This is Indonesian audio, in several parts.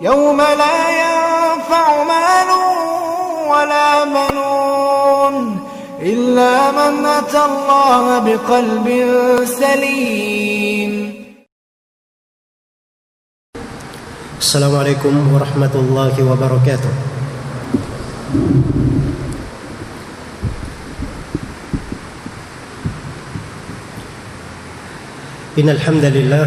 يوم لا ينفع مال ولا بنون إلا من أتى الله بقلب سليم. السلام عليكم ورحمة الله وبركاته. إن الحمد لله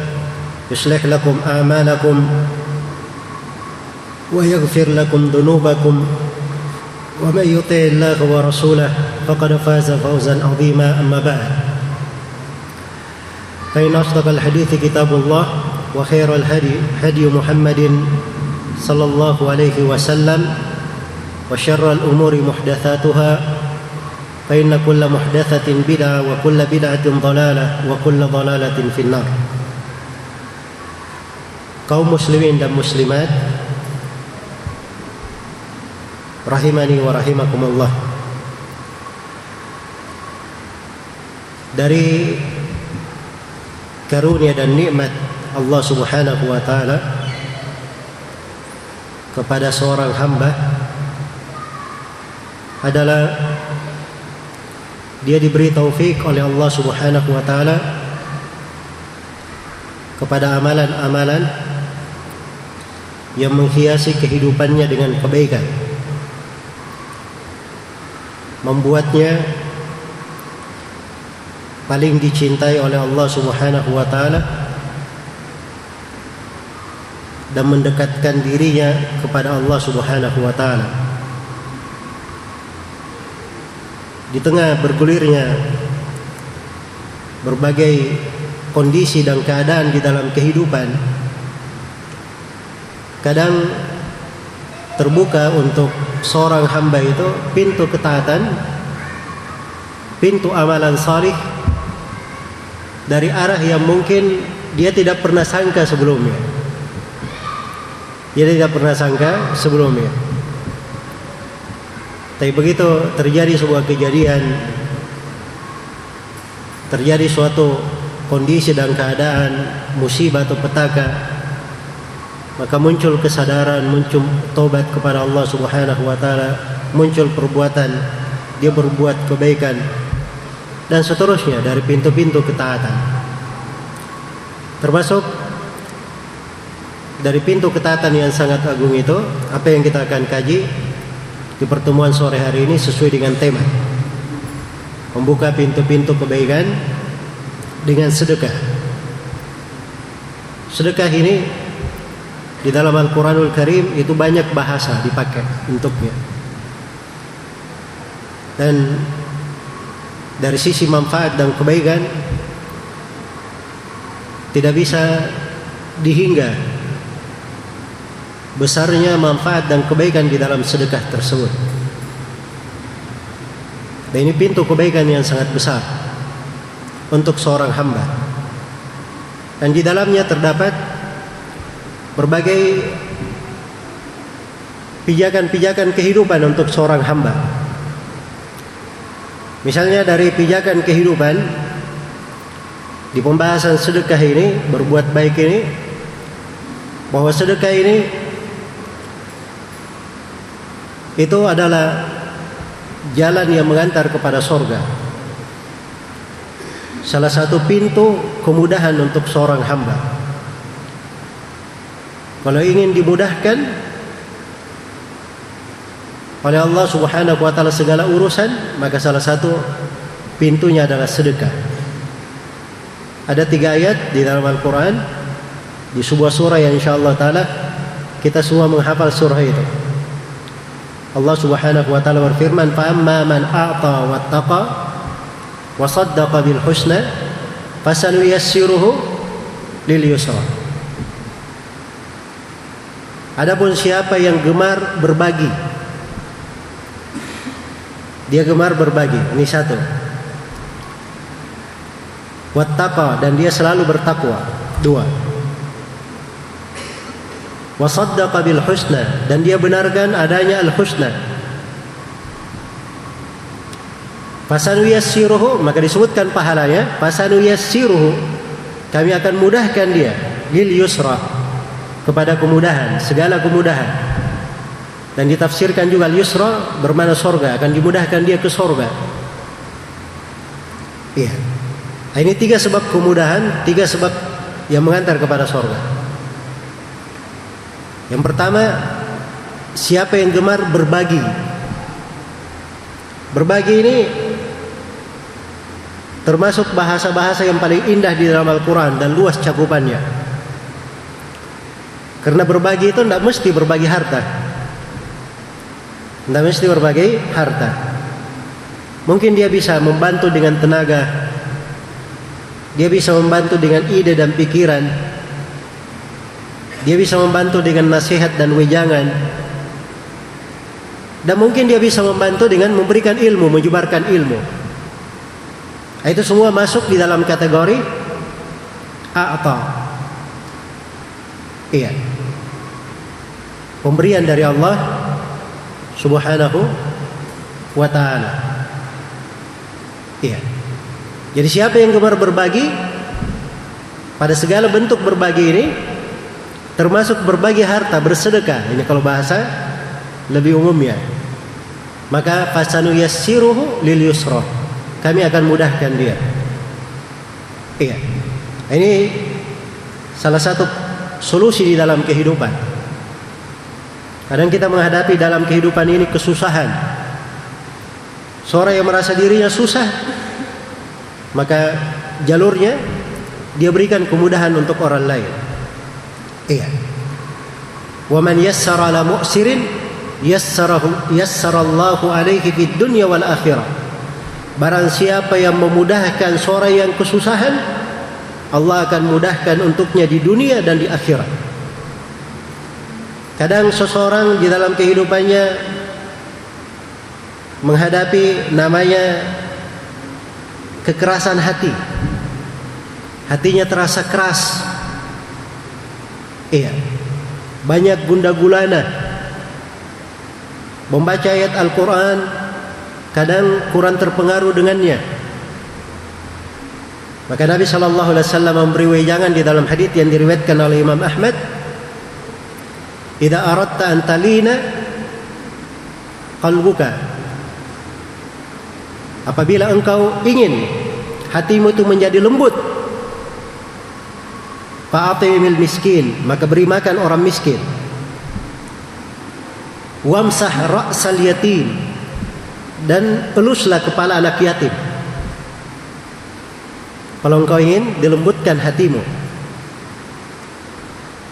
يصلح لكم أعمالكم ويغفر لكم ذنوبكم ومن يطع الله ورسوله فقد فاز فوزا عظيما أما بعد. فإن أصدق الحديث كتاب الله وخير الهدي هدي محمد صلى الله عليه وسلم وشر الأمور محدثاتها فإن كل محدثة بدعة وكل بدعة ضلالة وكل ضلالة في النار. Kaum muslimin dan muslimat rahimani wa rahimakumullah. Dari karunia dan nikmat Allah Subhanahu wa taala kepada seorang hamba adalah dia diberi taufik oleh Allah Subhanahu wa taala kepada amalan-amalan yang menghiasi kehidupannya dengan kebaikan membuatnya paling dicintai oleh Allah Subhanahu wa taala dan mendekatkan dirinya kepada Allah Subhanahu wa taala. Di tengah bergulirnya berbagai kondisi dan keadaan di dalam kehidupan kadang terbuka untuk seorang hamba itu pintu ketaatan pintu amalan salih dari arah yang mungkin dia tidak pernah sangka sebelumnya. Dia tidak pernah sangka sebelumnya. Tapi begitu terjadi sebuah kejadian terjadi suatu kondisi dan keadaan musibah atau petaka maka muncul kesadaran muncul tobat kepada Allah Subhanahu wa taala muncul perbuatan dia berbuat kebaikan dan seterusnya dari pintu-pintu ketaatan termasuk dari pintu ketaatan yang sangat agung itu apa yang kita akan kaji di pertemuan sore hari ini sesuai dengan tema membuka pintu-pintu kebaikan dengan sedekah. Sedekah ini di dalam Al-Qur'anul Karim itu banyak bahasa dipakai untuknya. Dan dari sisi manfaat dan kebaikan tidak bisa dihingga besarnya manfaat dan kebaikan di dalam sedekah tersebut. Dan ini pintu kebaikan yang sangat besar untuk seorang hamba. Dan di dalamnya terdapat berbagai pijakan-pijakan kehidupan untuk seorang hamba. Misalnya dari pijakan kehidupan di pembahasan sedekah ini, berbuat baik ini, bahwa sedekah ini itu adalah jalan yang mengantar kepada sorga. Salah satu pintu kemudahan untuk seorang hamba. Kalau ingin dimudahkan oleh Allah Subhanahu wa taala segala urusan, maka salah satu pintunya adalah sedekah. Ada tiga ayat di dalam Al-Quran di sebuah surah yang insya Allah taala kita semua menghafal surah itu. Allah Subhanahu wa taala berfirman, "Fa amma man a'ta wattaqa wa saddaqa bil husna fasanuyassiruhu lil yusra." Adapun siapa yang gemar berbagi dia gemar berbagi, ini satu. Wattaqa dan dia selalu bertakwa. Dua. Wasaddaqa bil husna dan dia benarkan adanya al husna. Fasanu yassiruhu maka disebutkan pahalanya, fasanu yassiruhu kami akan mudahkan dia lil yusra kepada kemudahan, segala kemudahan. Dan ditafsirkan juga al-yusra bermana sorga akan dimudahkan dia ke sorga. Iya. Nah, ini tiga sebab kemudahan, tiga sebab yang mengantar kepada sorga. Yang pertama, siapa yang gemar berbagi. Berbagi ini termasuk bahasa-bahasa yang paling indah di dalam Al-Quran dan luas cakupannya. Karena berbagi itu tidak mesti berbagi harta. Tidak mesti berbagai harta. Mungkin dia bisa membantu dengan tenaga. Dia bisa membantu dengan ide dan pikiran. Dia bisa membantu dengan nasihat dan wejangan. Dan mungkin dia bisa membantu dengan memberikan ilmu, menyebarkan ilmu. Itu semua masuk di dalam kategori a'ta. Iya. Pemberian dari Allah Subhanahu wa taala. Iya. Jadi siapa yang gemar berbagi pada segala bentuk berbagi ini termasuk berbagi harta, bersedekah. Ini kalau bahasa lebih umumnya. Maka fasanu yassiruhu lil yusra. Kami akan mudahkan dia. Iya. Ini salah satu solusi di dalam kehidupan. Kadang kita menghadapi dalam kehidupan ini kesusahan. Seorang yang merasa dirinya susah, maka jalurnya dia berikan kemudahan untuk orang lain. Iya. Wa man yassara ala mu'sirin yassarahu yassarallahu alaihi fid dunya wal akhirah. Barang siapa yang memudahkan seorang yang kesusahan, Allah akan mudahkan untuknya di dunia dan di akhirat. Kadang seseorang di dalam kehidupannya menghadapi namanya kekerasan hati. Hatinya terasa keras. Iya. Banyak gunda gulana. Membaca ayat Al-Quran kadang kurang terpengaruh dengannya. Maka Nabi Shallallahu Alaihi Wasallam memberi wejangan di dalam hadits yang diriwayatkan oleh Imam Ahmad Idza aradta an talina qalbuka. Apabila engkau ingin hatimu itu menjadi lembut Fa'atimil miskin Maka beri makan orang miskin. Wamsah ra'sal yatim Dan eluslah kepala anak yatim. Kalau engkau ingin dilembutkan hatimu.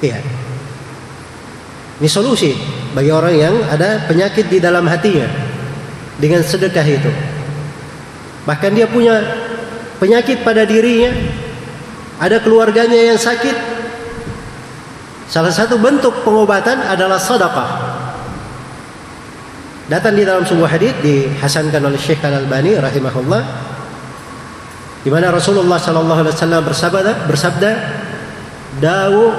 Iya ini solusi bagi orang yang ada penyakit di dalam hatinya dengan sedekah itu. Bahkan dia punya penyakit pada dirinya, ada keluarganya yang sakit. Salah satu bentuk pengobatan adalah sedekah. Datang di dalam sebuah hadis dihasankan oleh Syekh Al Albani rahimahullah di mana Rasulullah sallallahu alaihi wasallam bersabda bersabda dawu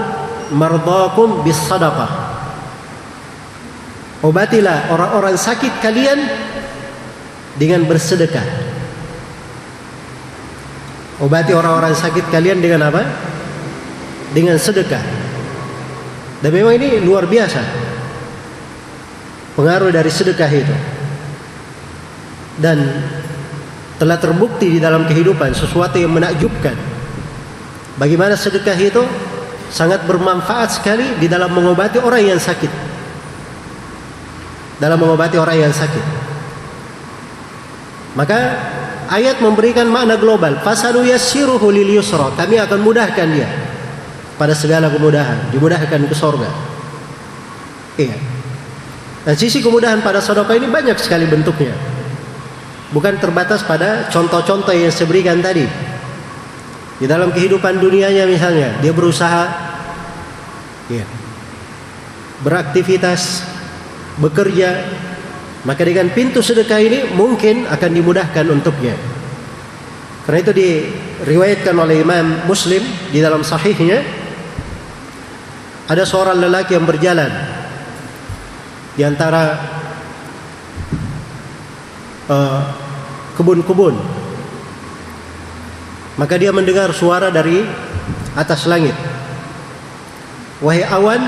mardakum bis sadaqah Obatilah orang-orang sakit kalian dengan bersedekah. Obati orang-orang sakit kalian dengan apa? Dengan sedekah. Dan memang ini luar biasa. Pengaruh dari sedekah itu. Dan telah terbukti di dalam kehidupan sesuatu yang menakjubkan. Bagaimana sedekah itu sangat bermanfaat sekali di dalam mengobati orang yang sakit. Dalam mengobati orang yang sakit. Maka ayat memberikan makna global. Fasanu yassiruhu lil yusra. Kami akan mudahkan dia pada segala kemudahan, dimudahkan ke sorga. Iya. Dan sisi kemudahan pada sedekah ini banyak sekali bentuknya. Bukan terbatas pada contoh-contoh yang saya berikan tadi. Di dalam kehidupan dunianya misalnya, dia berusaha ya, beraktivitas, bekerja, maka dengan pintu sedekah ini mungkin akan dimudahkan untuknya. Karena itu diriwayatkan oleh Imam Muslim di dalam sahihnya ada seorang lelaki yang berjalan di antara uh, kebun-kebun maka dia mendengar suara dari atas langit. Wahai awan,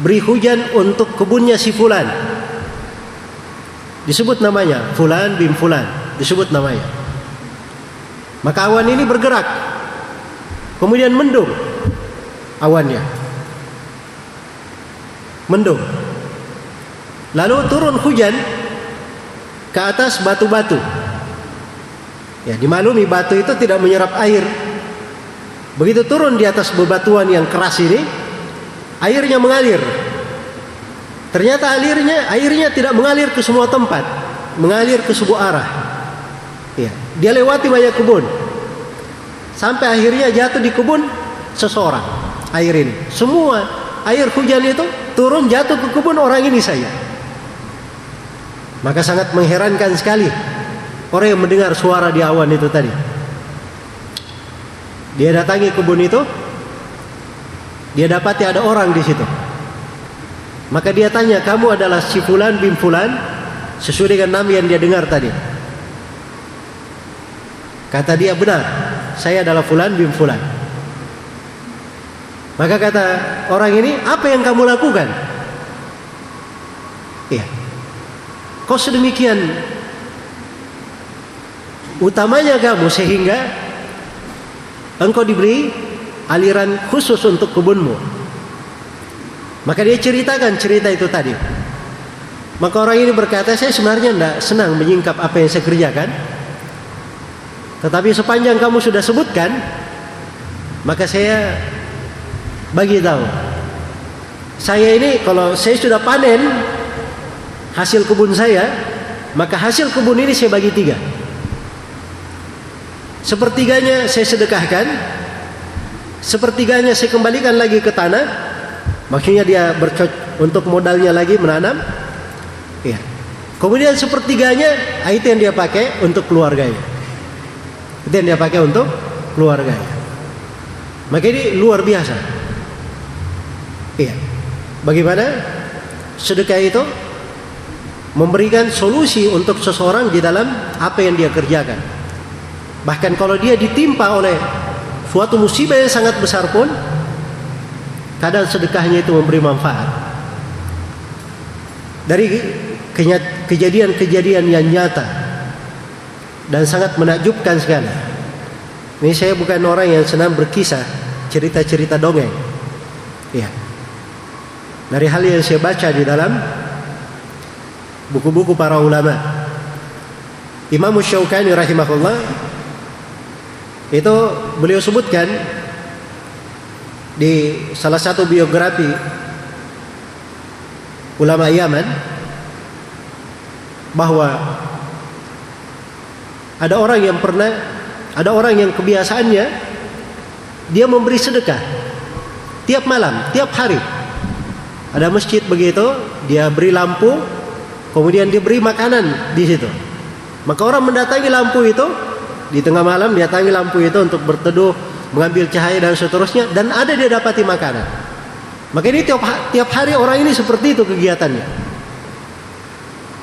beri hujan untuk kebunnya si fulan. Disebut namanya, fulan bin fulan, disebut namanya. Maka awan ini bergerak. Kemudian mendung awannya. Mendung. Lalu turun hujan ke atas batu-batu. Ya, dimaklumi batu itu tidak menyerap air. Begitu turun di atas bebatuan yang keras ini, airnya mengalir. Ternyata alirnya, airnya tidak mengalir ke semua tempat, mengalir ke sebuah arah. Ya, dia lewati banyak kebun. Sampai akhirnya jatuh di kebun seseorang air ini. Semua air hujan itu turun jatuh ke kebun orang ini saya. Maka sangat mengherankan sekali Orang yang mendengar suara di awan itu tadi. Dia datangi kebun itu. Dia dapati ada orang di situ. Maka dia tanya, kamu adalah si fulan bin fulan sesuai dengan nama yang dia dengar tadi. Kata dia benar, saya adalah fulan bin fulan. Maka kata orang ini, apa yang kamu lakukan? Iya. Kok sedemikian utamanya kamu sehingga engkau diberi aliran khusus untuk kebunmu. Maka dia ceritakan cerita itu tadi. Maka orang ini berkata, saya sebenarnya tidak senang menyingkap apa yang saya kerjakan. Tetapi sepanjang kamu sudah sebutkan, maka saya bagi tahu. Saya ini kalau saya sudah panen hasil kebun saya, maka hasil kebun ini saya bagi tiga. Sepertiganya saya sedekahkan, sepertiganya saya kembalikan lagi ke tanah. Maksudnya dia bercocok untuk modalnya lagi menanam. Ya. Kemudian sepertiganya ah, itu yang dia pakai untuk keluarganya. Itu yang dia pakai untuk keluarganya. Maka ini luar biasa. Iya. Bagaimana sedekah itu memberikan solusi untuk seseorang di dalam apa yang dia kerjakan. Bahkan kalau dia ditimpa oleh suatu musibah yang sangat besar pun kadang sedekahnya itu memberi manfaat. Dari kejadian-kejadian yang nyata dan sangat menakjubkan sekali. Ini saya bukan orang yang senang berkisah cerita-cerita dongeng. Ya. Dari hal yang saya baca di dalam buku-buku para ulama. Imam Syaukani rahimahullah itu beliau sebutkan di salah satu biografi ulama Yaman bahwa ada orang yang pernah ada orang yang kebiasaannya dia memberi sedekah tiap malam, tiap hari. Ada masjid begitu, dia beri lampu, kemudian diberi makanan di situ. Maka orang mendatangi lampu itu, di tengah malam dia tangi lampu itu untuk berteduh, mengambil cahaya dan seterusnya dan ada dia dapati makanan. Maka ini tiap, tiap hari orang ini seperti itu kegiatannya.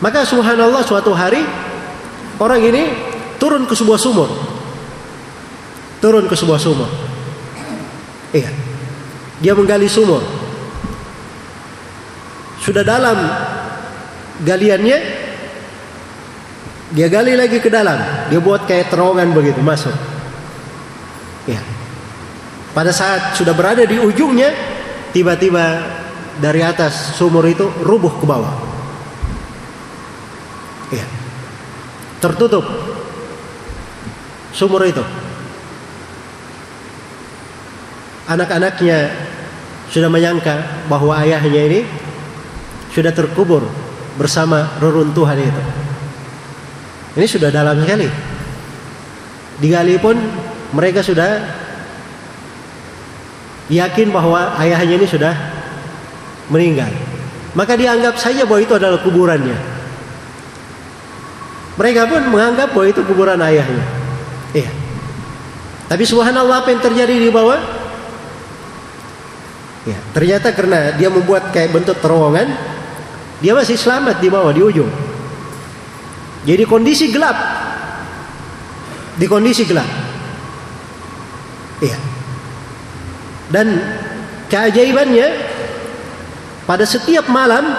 Maka subhanallah suatu hari orang ini turun ke sebuah sumur. Turun ke sebuah sumur. Iya. Dia menggali sumur. Sudah dalam galiannya dia gali lagi ke dalam, dia buat kayak terowongan begitu masuk. Ya. Pada saat sudah berada di ujungnya, tiba-tiba dari atas sumur itu rubuh ke bawah. Iya. Tertutup sumur itu. Anak-anaknya sudah menyangka bahwa ayahnya ini sudah terkubur bersama reruntuhan itu. Ini sudah dalam sekali. Digali pun mereka sudah yakin bahwa ayahnya ini sudah meninggal. Maka dianggap saja bahwa itu adalah kuburannya. Mereka pun menganggap bahwa itu kuburan ayahnya. Iya. Tapi subhanallah apa yang terjadi di bawah? Ya, ternyata karena dia membuat kayak bentuk terowongan, dia masih selamat di bawah di ujung. Jadi kondisi gelap. Di kondisi gelap. Iya. Dan keajaibannya pada setiap malam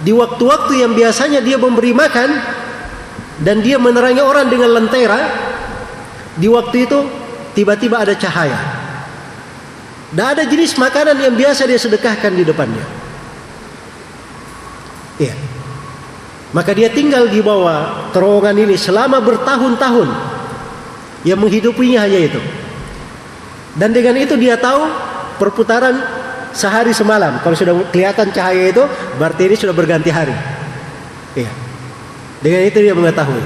di waktu-waktu yang biasanya dia memberi makan dan dia menerangi orang dengan lentera, di waktu itu tiba-tiba ada cahaya. Dan ada jenis makanan yang biasa dia sedekahkan di depannya. Iya. Maka dia tinggal di bawah terowongan ini selama bertahun-tahun. Yang menghidupinya hanya itu. Dan dengan itu dia tahu perputaran sehari semalam. Kalau sudah kelihatan cahaya itu, berarti ini sudah berganti hari. Iya. Dengan itu dia mengetahui.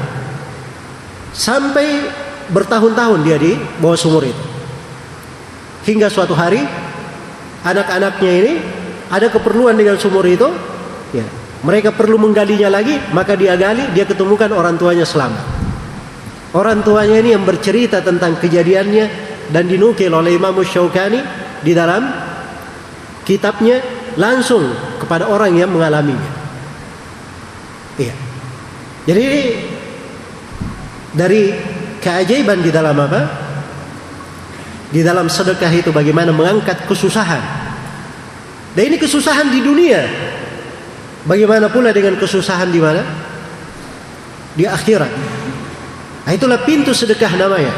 Sampai bertahun-tahun dia di bawah sumur itu. Hingga suatu hari anak-anaknya ini ada keperluan dengan sumur itu, ya, mereka perlu menggalinya lagi, maka dia gali, dia ketemukan orang tuanya selamat. Orang tuanya ini yang bercerita tentang kejadiannya dan dinukil oleh Imam Syaukani di dalam kitabnya langsung kepada orang yang mengalaminya. Iya. Jadi dari keajaiban di dalam apa? Di dalam sedekah itu bagaimana mengangkat kesusahan. Dan ini kesusahan di dunia. Bagaimana pula dengan kesusahan di mana? Di akhirat. Nah, itulah pintu sedekah namanya.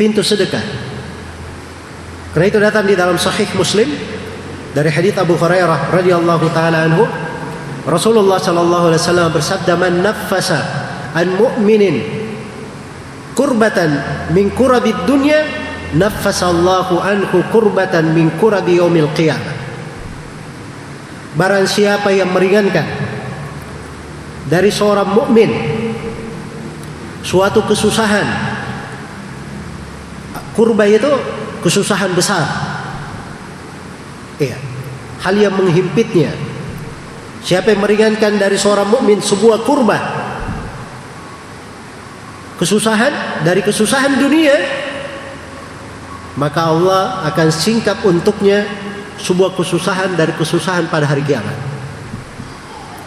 Pintu sedekah. Karena itu datang di dalam Sahih Muslim dari hadits Abu Hurairah radhiyallahu taala anhu Rasulullah sallallahu alaihi wasallam bersabda man naffasa an mu'minin kurbatan min kurabid dunya naffasallahu anhu kurbatan min kurabi yaumil qiyamah barang siapa yang meringankan dari seorang mukmin suatu kesusahan kurba itu kesusahan besar. Iya. Hal yang menghimpitnya. Siapa yang meringankan dari seorang mukmin sebuah kurba kesusahan dari kesusahan dunia maka Allah akan singkap untuknya sebuah kesusahan dari kesusahan pada hari kiamat.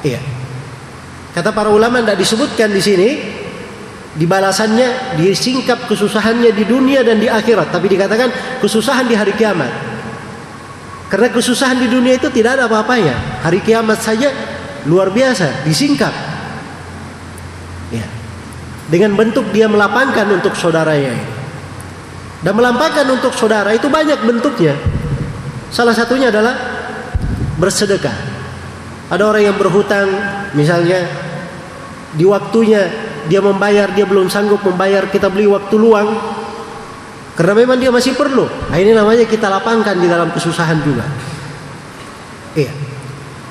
Iya. Kata para ulama tidak disebutkan di sini di balasannya disingkap kesusahannya di dunia dan di akhirat. Tapi dikatakan kesusahan di hari kiamat. Karena kesusahan di dunia itu tidak ada apa-apanya. Hari kiamat saja luar biasa disingkap. Ya dengan bentuk dia melapangkan untuk saudaranya. Dan melampangkan untuk saudara itu banyak bentuknya salah satunya adalah bersedekah ada orang yang berhutang misalnya di waktunya dia membayar, dia belum sanggup membayar, kita beli waktu luang. Karena memang dia masih perlu. Nah, ini namanya kita lapangkan di dalam kesusahan juga. Iya.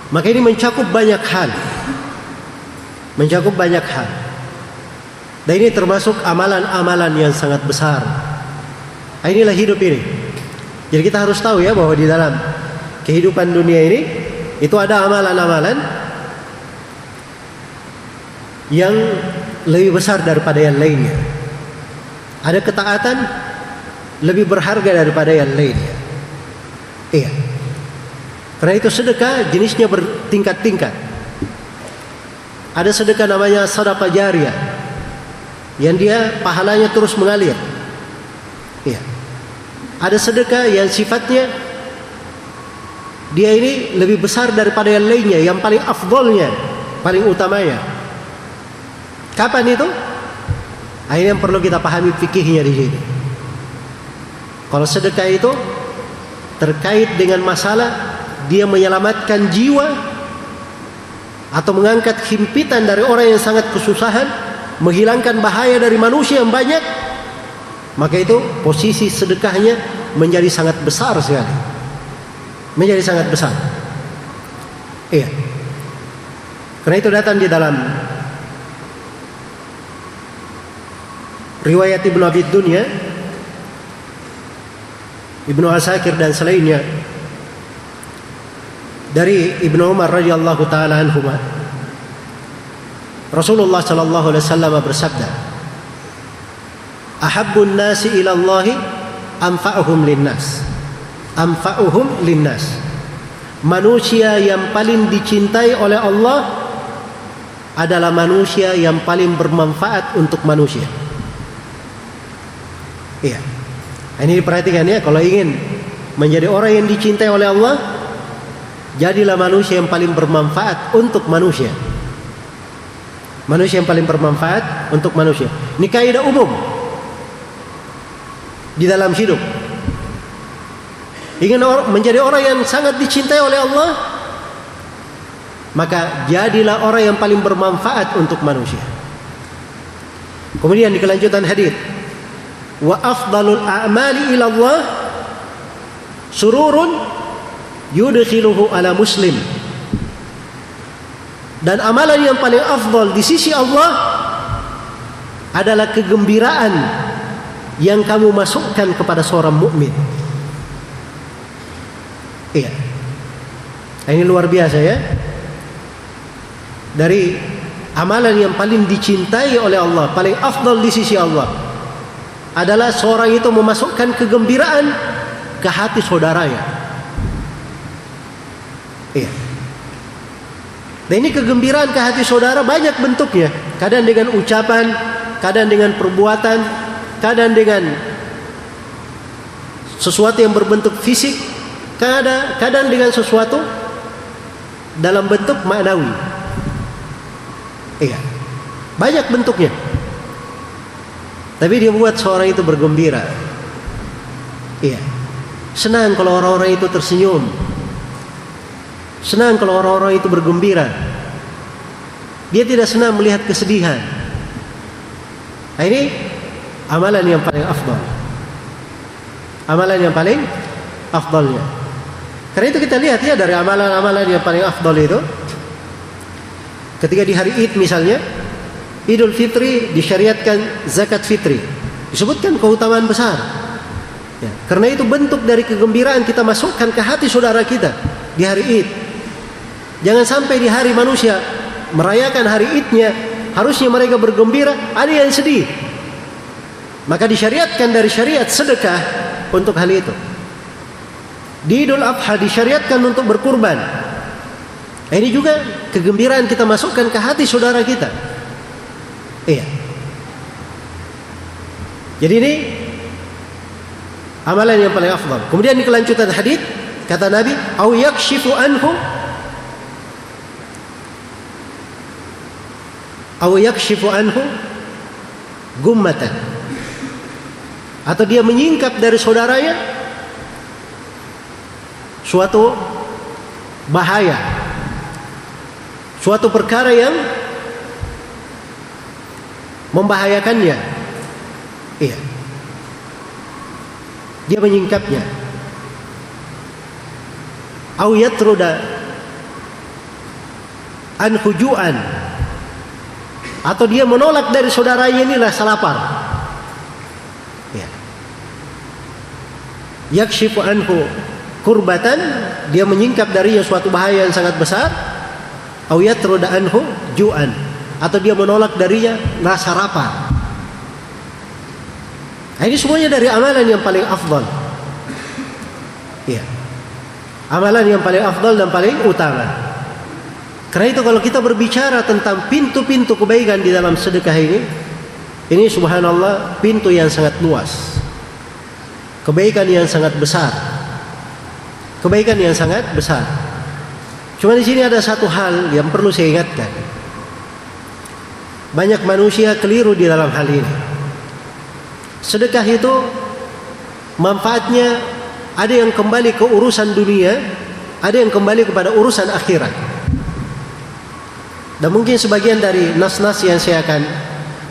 Maka ini mencakup banyak hal. Mencakup banyak hal. Dan ini termasuk amalan-amalan yang sangat besar. Nah, inilah hidup ini. Jadi kita harus tahu ya bahwa di dalam kehidupan dunia ini itu ada amalan-amalan yang lebih besar daripada yang lainnya. Ada ketaatan lebih berharga daripada yang lainnya. Iya. Karena itu sedekah jenisnya bertingkat-tingkat. Ada sedekah namanya sedekah jariah. Yang dia pahalanya terus mengalir. Ada sedekah yang sifatnya dia ini lebih besar daripada yang lainnya, yang paling afdolnya, paling utamanya. Kapan itu? Akhirnya yang perlu kita pahami fikihnya di sini. Kalau sedekah itu terkait dengan masalah dia menyelamatkan jiwa atau mengangkat himpitan dari orang yang sangat kesusahan, menghilangkan bahaya dari manusia yang banyak, maka itu posisi sedekahnya menjadi sangat besar sekali. Menjadi sangat besar. Iya. Karena itu datang di dalam riwayat Ibnu Abi Dunya Ibnu Asakir dan selainnya dari Ibnu Umar radhiyallahu taala anhuma Rasulullah sallallahu alaihi wasallam bersabda Ahabbun nasi ila Allah anfa'uhum linnas anfa'uhum linnas Manusia yang paling dicintai oleh Allah adalah manusia yang paling bermanfaat untuk manusia. Iya. Ini diperhatikan ya, kalau ingin menjadi orang yang dicintai oleh Allah, jadilah manusia yang paling bermanfaat untuk manusia. Manusia yang paling bermanfaat untuk manusia. Ini kaidah umum di dalam hidup. Ingin menjadi orang yang sangat dicintai oleh Allah, maka jadilah orang yang paling bermanfaat untuk manusia. Kemudian di kelanjutan hadis wa afdalul a'mali ila Allah sururun yudkhiluhu ala muslim dan amalan yang paling afdal di sisi Allah adalah kegembiraan yang kamu masukkan kepada seorang mukmin. Iya. Ini luar biasa ya. Dari amalan yang paling dicintai oleh Allah, paling afdal di sisi Allah adalah seorang itu memasukkan kegembiraan ke hati saudaranya. Iya. Dan ini kegembiraan ke hati saudara banyak bentuknya. Kadang dengan ucapan, kadang dengan perbuatan, kadang dengan sesuatu yang berbentuk fisik, kadang dengan sesuatu dalam bentuk maknawi. Iya. Banyak bentuknya. Tapi dia buat seorang itu bergembira. Iya. Senang kalau orang-orang itu tersenyum. Senang kalau orang-orang itu bergembira. Dia tidak senang melihat kesedihan. Nah, ini amalan yang paling afdal. Amalan yang paling afdalnya. Karena itu kita lihat ya dari amalan-amalan yang paling afdal itu. Ketika di hari Id misalnya, Idul Fitri disyariatkan zakat fitri. Disebutkan keutamaan besar. Ya, karena itu bentuk dari kegembiraan kita masukkan ke hati saudara kita di hari Id. Jangan sampai di hari manusia merayakan hari Idnya harusnya mereka bergembira, ada yang sedih. Maka disyariatkan dari syariat sedekah untuk hal itu. Di Idul Adha disyariatkan untuk berkurban. Ini juga kegembiraan kita masukkan ke hati saudara kita. Iya. Jadi ini amalan yang paling afdal. Kemudian di kelanjutan hadis kata Nabi, "Au yakshifu anhu" Au yakshifu anhu gummatan. Atau dia menyingkap dari saudaranya suatu bahaya. Suatu perkara yang membahayakannya. Iya. Dia menyingkapnya. Au yatruda an atau dia menolak dari saudaranya inilah salapar. Yakshifu anhu kurbatan dia menyingkap darinya suatu bahaya yang sangat besar. Au yatruda anhu ju'an atau dia menolak darinya rasa lapar. Nah, ini semuanya dari amalan yang paling afdal. Ya. Amalan yang paling afdal dan paling utama. Karena itu kalau kita berbicara tentang pintu-pintu kebaikan di dalam sedekah ini, ini subhanallah pintu yang sangat luas. Kebaikan yang sangat besar. Kebaikan yang sangat besar. Cuma di sini ada satu hal yang perlu saya ingatkan. Banyak manusia keliru di dalam hal ini. Sedekah itu manfaatnya ada yang kembali ke urusan dunia, ada yang kembali kepada urusan akhirat. Dan mungkin sebagian dari nas-nas yang saya akan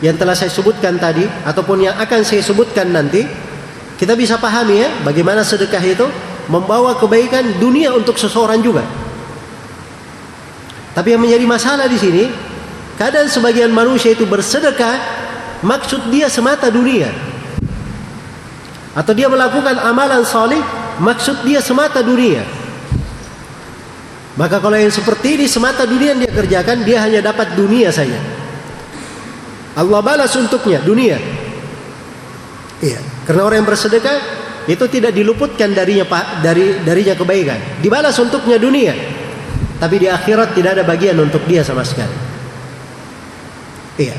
yang telah saya sebutkan tadi ataupun yang akan saya sebutkan nanti kita bisa pahami ya bagaimana sedekah itu membawa kebaikan dunia untuk seseorang juga. Tapi yang menjadi masalah di sini, kadang sebagian manusia itu bersedekah maksud dia semata dunia. Atau dia melakukan amalan salih maksud dia semata dunia. Maka kalau yang seperti ini semata dunia yang dia kerjakan, dia hanya dapat dunia saja. Allah balas untuknya dunia. Iya, karena orang yang bersedekah itu tidak diluputkan darinya dari darinya kebaikan. Dibalas untuknya dunia. Tapi di akhirat tidak ada bagian untuk dia sama sekali. Iya.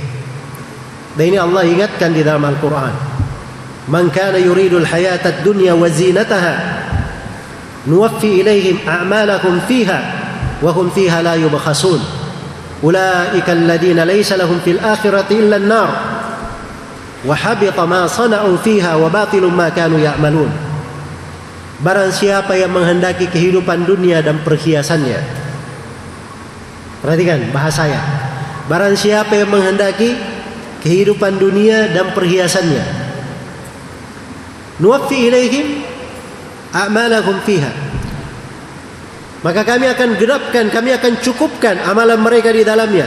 Dan ini Allah ingatkan di dalam Al-Quran. Man kana yuridul hayata dunya wa zinataha nuwaffi ilaihim a'malakum fiha wa hum fiha la yubkhasun. Ulaika alladhina laysa lahum fil akhirati illa an-nar ma sana'u fiha wa batilun ma kanu ya'malun. Barang siapa yang menghendaki kehidupan dunia dan perhiasannya, Perhatikan bahasanya. Barang siapa yang menghendaki kehidupan dunia dan perhiasannya. Nuwaffi ilaihim a'malahum fiha. Maka kami akan genapkan, kami akan cukupkan amalan mereka di dalamnya.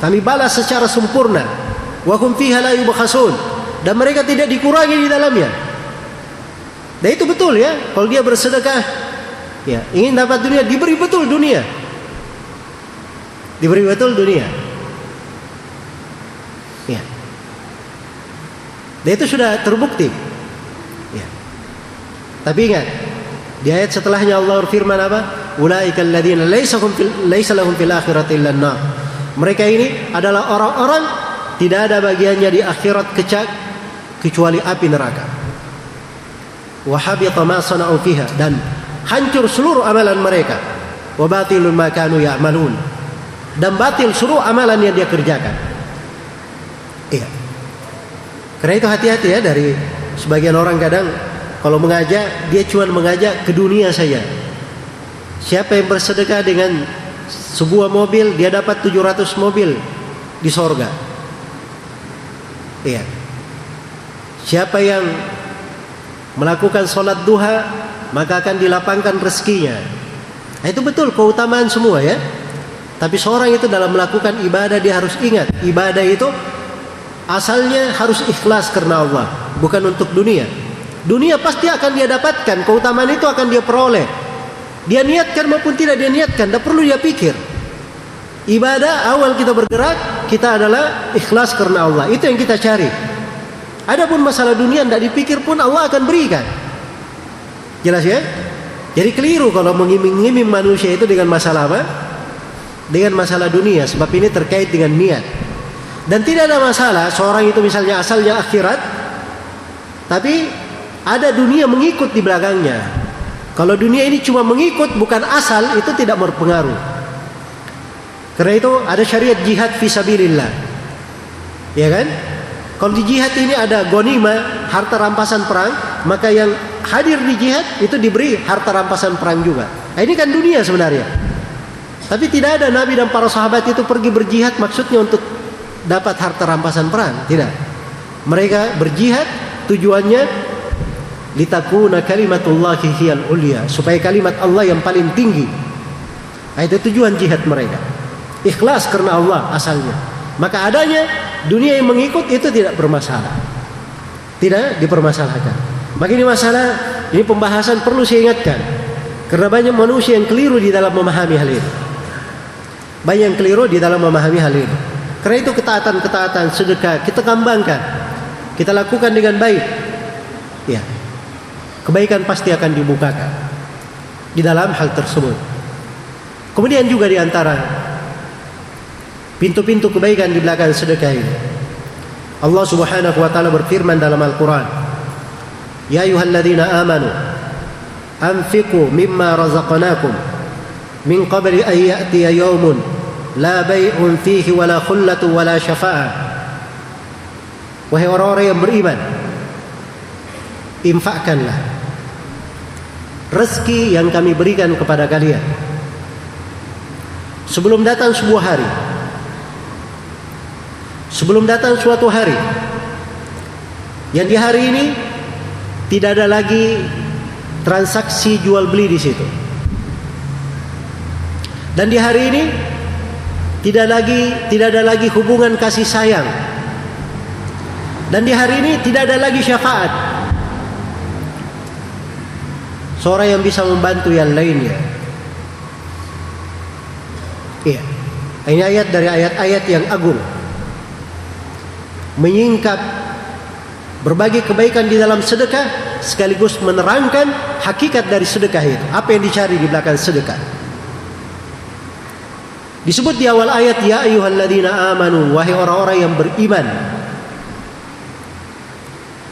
Kami balas secara sempurna. Wa hum fiha la yubkhasun. Dan mereka tidak dikurangi di dalamnya. Dan itu betul ya, kalau dia bersedekah ya, ingin dapat dunia diberi betul dunia. Diberi betul dunia. Ya. Dan itu sudah terbukti. Ya. Tapi ingat, di ayat setelahnya Allah berfirman apa? Ulaika alladziina laisa lahum fil akhirati. Mereka ini adalah orang-orang tidak ada bagiannya di akhirat kecak kecuali api neraka. Wa habita ma sana'u fiha dan hancur seluruh amalan mereka. Wa batilun ma kanu ya'malun dan batil seluruh amalan yang dia kerjakan. Iya. Karena itu hati-hati ya dari sebagian orang kadang kalau mengajak dia cuma mengajak ke dunia saja. Siapa yang bersedekah dengan sebuah mobil dia dapat 700 mobil di sorga. Iya. Siapa yang melakukan sholat duha maka akan dilapangkan rezekinya. Nah, itu betul keutamaan semua ya. Tapi seorang itu dalam melakukan ibadah dia harus ingat ibadah itu asalnya harus ikhlas karena Allah, bukan untuk dunia. Dunia pasti akan dia dapatkan, keutamaan itu akan dia peroleh. Dia niatkan maupun tidak dia niatkan, tidak perlu dia pikir. Ibadah awal kita bergerak, kita adalah ikhlas karena Allah. Itu yang kita cari. Adapun masalah dunia tidak dipikir pun Allah akan berikan. Jelas ya? Jadi keliru kalau mengiming-iming manusia itu dengan masalah apa? dengan masalah dunia sebab ini terkait dengan niat. Dan tidak ada masalah seorang itu misalnya asalnya akhirat tapi ada dunia mengikut di belakangnya. Kalau dunia ini cuma mengikut bukan asal itu tidak berpengaruh. Karena itu ada syariat jihad fisabilillah. Ya kan? Kalau di jihad ini ada gonima, harta rampasan perang, maka yang hadir di jihad itu diberi harta rampasan perang juga. Nah, ini kan dunia sebenarnya. Tapi tidak ada Nabi dan para sahabat itu pergi berjihad maksudnya untuk dapat harta rampasan perang. Tidak. Mereka berjihad tujuannya litakuna kalimatullahi hiyal ulia. Supaya kalimat Allah yang paling tinggi. Nah, itu tujuan jihad mereka. Ikhlas karena Allah asalnya. Maka adanya dunia yang mengikut itu tidak bermasalah. Tidak dipermasalahkan. Maka ini masalah, ini pembahasan perlu saya ingatkan. Karena banyak manusia yang keliru di dalam memahami hal ini. Banyak yang keliru di dalam memahami hal ini. Karena itu ketaatan-ketaatan sedekah kita kembangkan. Kita lakukan dengan baik. Ya. Kebaikan pasti akan dibukakan di dalam hal tersebut. Kemudian juga di antara pintu-pintu kebaikan di belakang sedekah ini. Allah Subhanahu wa taala berfirman dalam Al-Qur'an, "Ya ayyuhalladzina amanu anfiqu mimma razaqnakum min qabli an ya'tiya yawmun la bai'un fihi wala khullatu wala syafa'ah wahai orang-orang yang beriman infakkanlah rezeki yang kami berikan kepada kalian sebelum datang sebuah hari sebelum datang suatu hari. Yang di hari ini tidak ada lagi transaksi jual beli di situ. Dan di hari ini tidak lagi tidak ada lagi hubungan kasih sayang. Dan di hari ini tidak ada lagi syafaat. Seorang yang bisa membantu yang lainnya. Iya. Ini ayat dari ayat-ayat yang agung menyingkap berbagai kebaikan di dalam sedekah sekaligus menerangkan hakikat dari sedekah itu apa yang dicari di belakang sedekah Disebut di awal ayat ya ayyuhalladzina amanu wahai orang-orang yang beriman.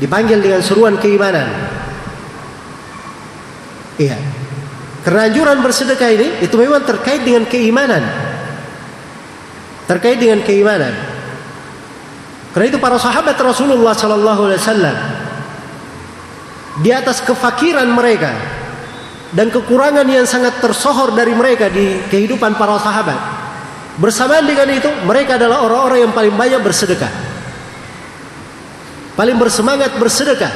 Dipanggil dengan seruan keimanan. Iya. Karena anjuran bersedekah ini itu memang terkait dengan keimanan. Terkait dengan keimanan. Karena itu para sahabat Rasulullah sallallahu alaihi wasallam di atas kefakiran mereka dan kekurangan yang sangat tersohor dari mereka di kehidupan para sahabat Bersamaan dengan itu, mereka adalah orang-orang yang paling banyak bersedekah. Paling bersemangat bersedekah.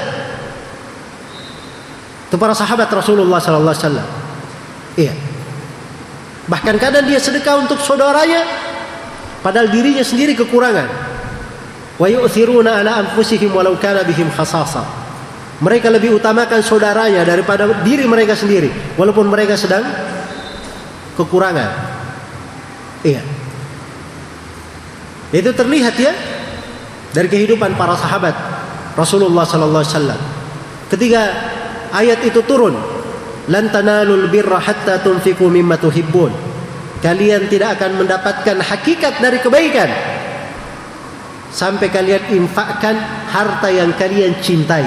Itu para sahabat Rasulullah sallallahu alaihi wasallam. Iya. Bahkan kadang dia sedekah untuk saudaranya padahal dirinya sendiri kekurangan. Wa yu'thiruna ala anfusihim walau kana bihim khasasa. Mereka lebih utamakan saudaranya daripada diri mereka sendiri walaupun mereka sedang kekurangan. Iya. Itu terlihat ya dari kehidupan para sahabat Rasulullah sallallahu alaihi wasallam. Ketika ayat itu turun, "Lan tanalul birra hatta tunfiqu mimma tuhibbun." Kalian tidak akan mendapatkan hakikat dari kebaikan sampai kalian infakkan harta yang kalian cintai.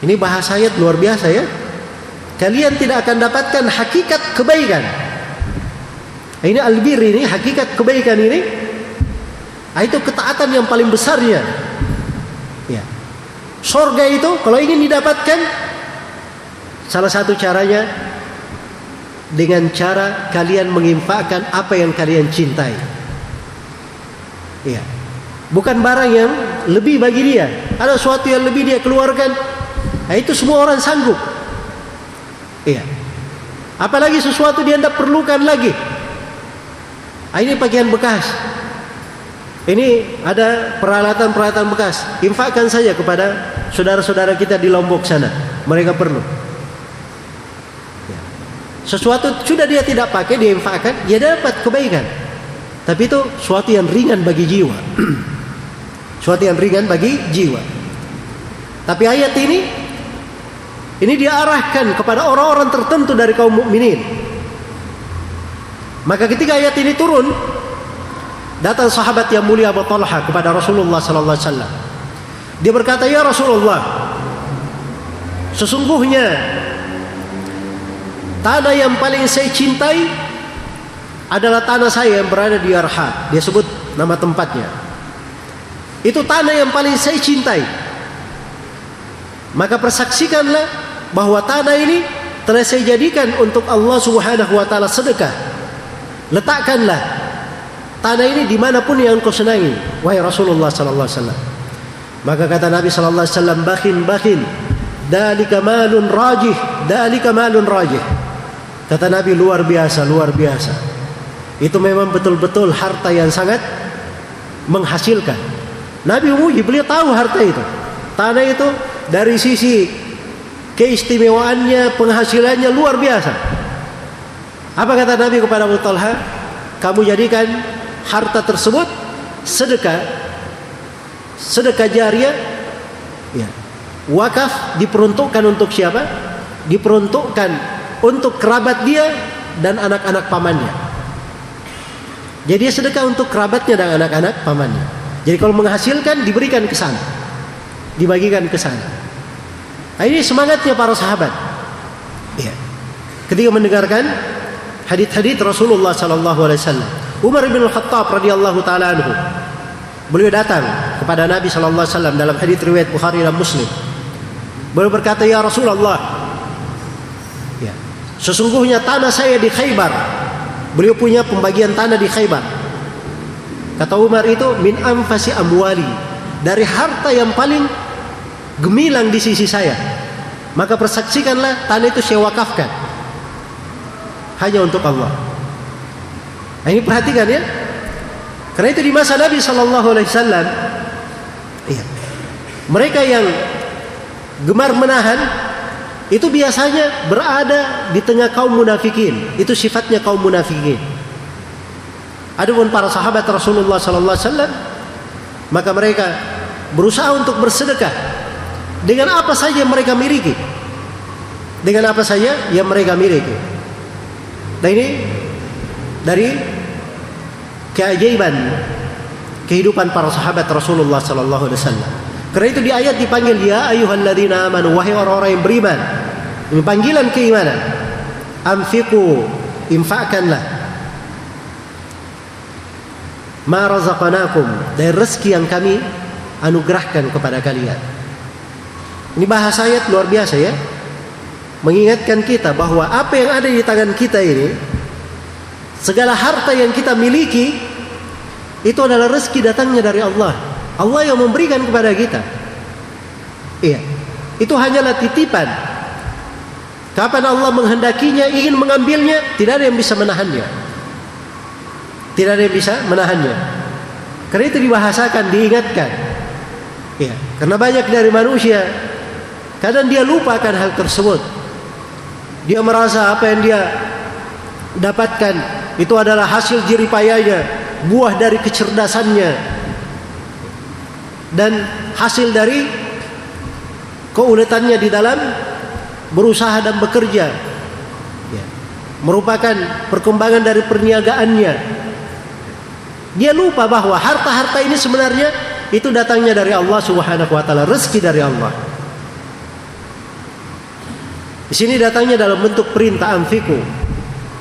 Ini bahasa ayat luar biasa ya kalian tidak akan dapatkan hakikat kebaikan. Ini albir ini hakikat kebaikan ini ah, itu ketaatan yang paling besarnya. Ya. Sorga itu kalau ingin didapatkan salah satu caranya dengan cara kalian menginfakkan apa yang kalian cintai. Ya. Bukan barang yang lebih bagi dia. Ada sesuatu yang lebih dia keluarkan. Nah, itu semua orang sanggup. Iya. Apalagi sesuatu dia tidak perlukan lagi. Ah, ini pakaian bekas. Ini ada peralatan-peralatan bekas. Infakkan saja kepada saudara-saudara kita di Lombok sana. Mereka perlu. Sesuatu sudah dia tidak pakai, dia infakkan, dia dapat kebaikan. Tapi itu sesuatu yang ringan bagi jiwa. sesuatu yang ringan bagi jiwa. Tapi ayat ini ini diarahkan kepada orang-orang tertentu dari kaum mukminin. Maka ketika ayat ini turun, datang sahabat yang mulia Abu Talha kepada Rasulullah sallallahu alaihi wasallam. Dia berkata, "Ya Rasulullah, sesungguhnya tanah yang paling saya cintai adalah tanah saya yang berada di Arha." Dia sebut nama tempatnya. Itu tanah yang paling saya cintai. Maka persaksikanlah bahwa tanah ini telah saya jadikan untuk Allah Subhanahu wa taala sedekah. Letakkanlah tanah ini di mana pun yang kau senangi, wahai Rasulullah sallallahu alaihi wasallam. Maka kata Nabi sallallahu alaihi wasallam, "Bakhin bakhin, dalika malun rajih, dalika malun rajih." Kata Nabi luar biasa, luar biasa. Itu memang betul-betul harta yang sangat menghasilkan. Nabi umuji, beliau tahu harta itu. Tanah itu dari sisi keistimewaannya, penghasilannya luar biasa. Apa kata Nabi kepada Abu Talha? Kamu jadikan harta tersebut sedekah, sedekah jariah, ya. wakaf diperuntukkan untuk siapa? Diperuntukkan untuk kerabat dia dan anak-anak pamannya. Jadi dia sedekah untuk kerabatnya dan anak-anak pamannya. Jadi kalau menghasilkan diberikan ke sana. Dibagikan ke sana. Nah, ini semangatnya para sahabat. Ya. Ketika mendengarkan hadis-hadis Rasulullah sallallahu alaihi wasallam. Umar bin Al-Khattab radhiyallahu taala anhu. Beliau datang kepada Nabi sallallahu alaihi wasallam dalam hadis riwayat Bukhari dan Muslim. Beliau berkata, "Ya Rasulullah, sesungguhnya tanah saya di Khaybar. Beliau punya pembagian tanah di Khaybar. Kata Umar itu min anfasi amwali, dari harta yang paling gemilang di sisi saya. Maka persaksikanlah tanah itu saya wakafkan hanya untuk Allah. Nah, ini perhatikan ya. Karena itu di masa Nabi Shallallahu Alaihi Wasallam, iya, mereka yang gemar menahan itu biasanya berada di tengah kaum munafikin. Itu sifatnya kaum munafikin. Adapun para sahabat Rasulullah Sallallahu Alaihi Wasallam, maka mereka berusaha untuk bersedekah dengan apa saja yang mereka miliki. Dengan apa saja yang mereka miliki. Nah ini dari keajaiban kehidupan para sahabat Rasulullah sallallahu alaihi wasallam. Karena itu di ayat dipanggil ya ayyuhalladzina amanu wahai orang-orang yang beriman. Ini panggilan keimanan. Anfiqu infakkanlah ma razaqnakum dari rezeki yang kami anugerahkan kepada kalian. Ini bahasa ayat luar biasa ya. Mengingatkan kita bahwa apa yang ada di tangan kita ini segala harta yang kita miliki itu adalah rezeki datangnya dari Allah. Allah yang memberikan kepada kita. Iya. Itu hanyalah titipan. Kapan Allah menghendakinya ingin mengambilnya, tidak ada yang bisa menahannya. Tidak ada yang bisa menahannya. Karena itu dibahasakan, diingatkan. Iya. Karena banyak dari manusia kadang dia lupakan hal tersebut. Dia merasa apa yang dia dapatkan itu adalah hasil jeripayanya, buah dari kecerdasannya, dan hasil dari keuletannya di dalam berusaha dan bekerja. Ya. Merupakan perkembangan dari perniagaannya. Dia lupa bahwa harta-harta ini sebenarnya itu datangnya dari Allah Subhanahu wa taala, rezeki dari Allah. Di sini datangnya dalam bentuk perintah anfiku.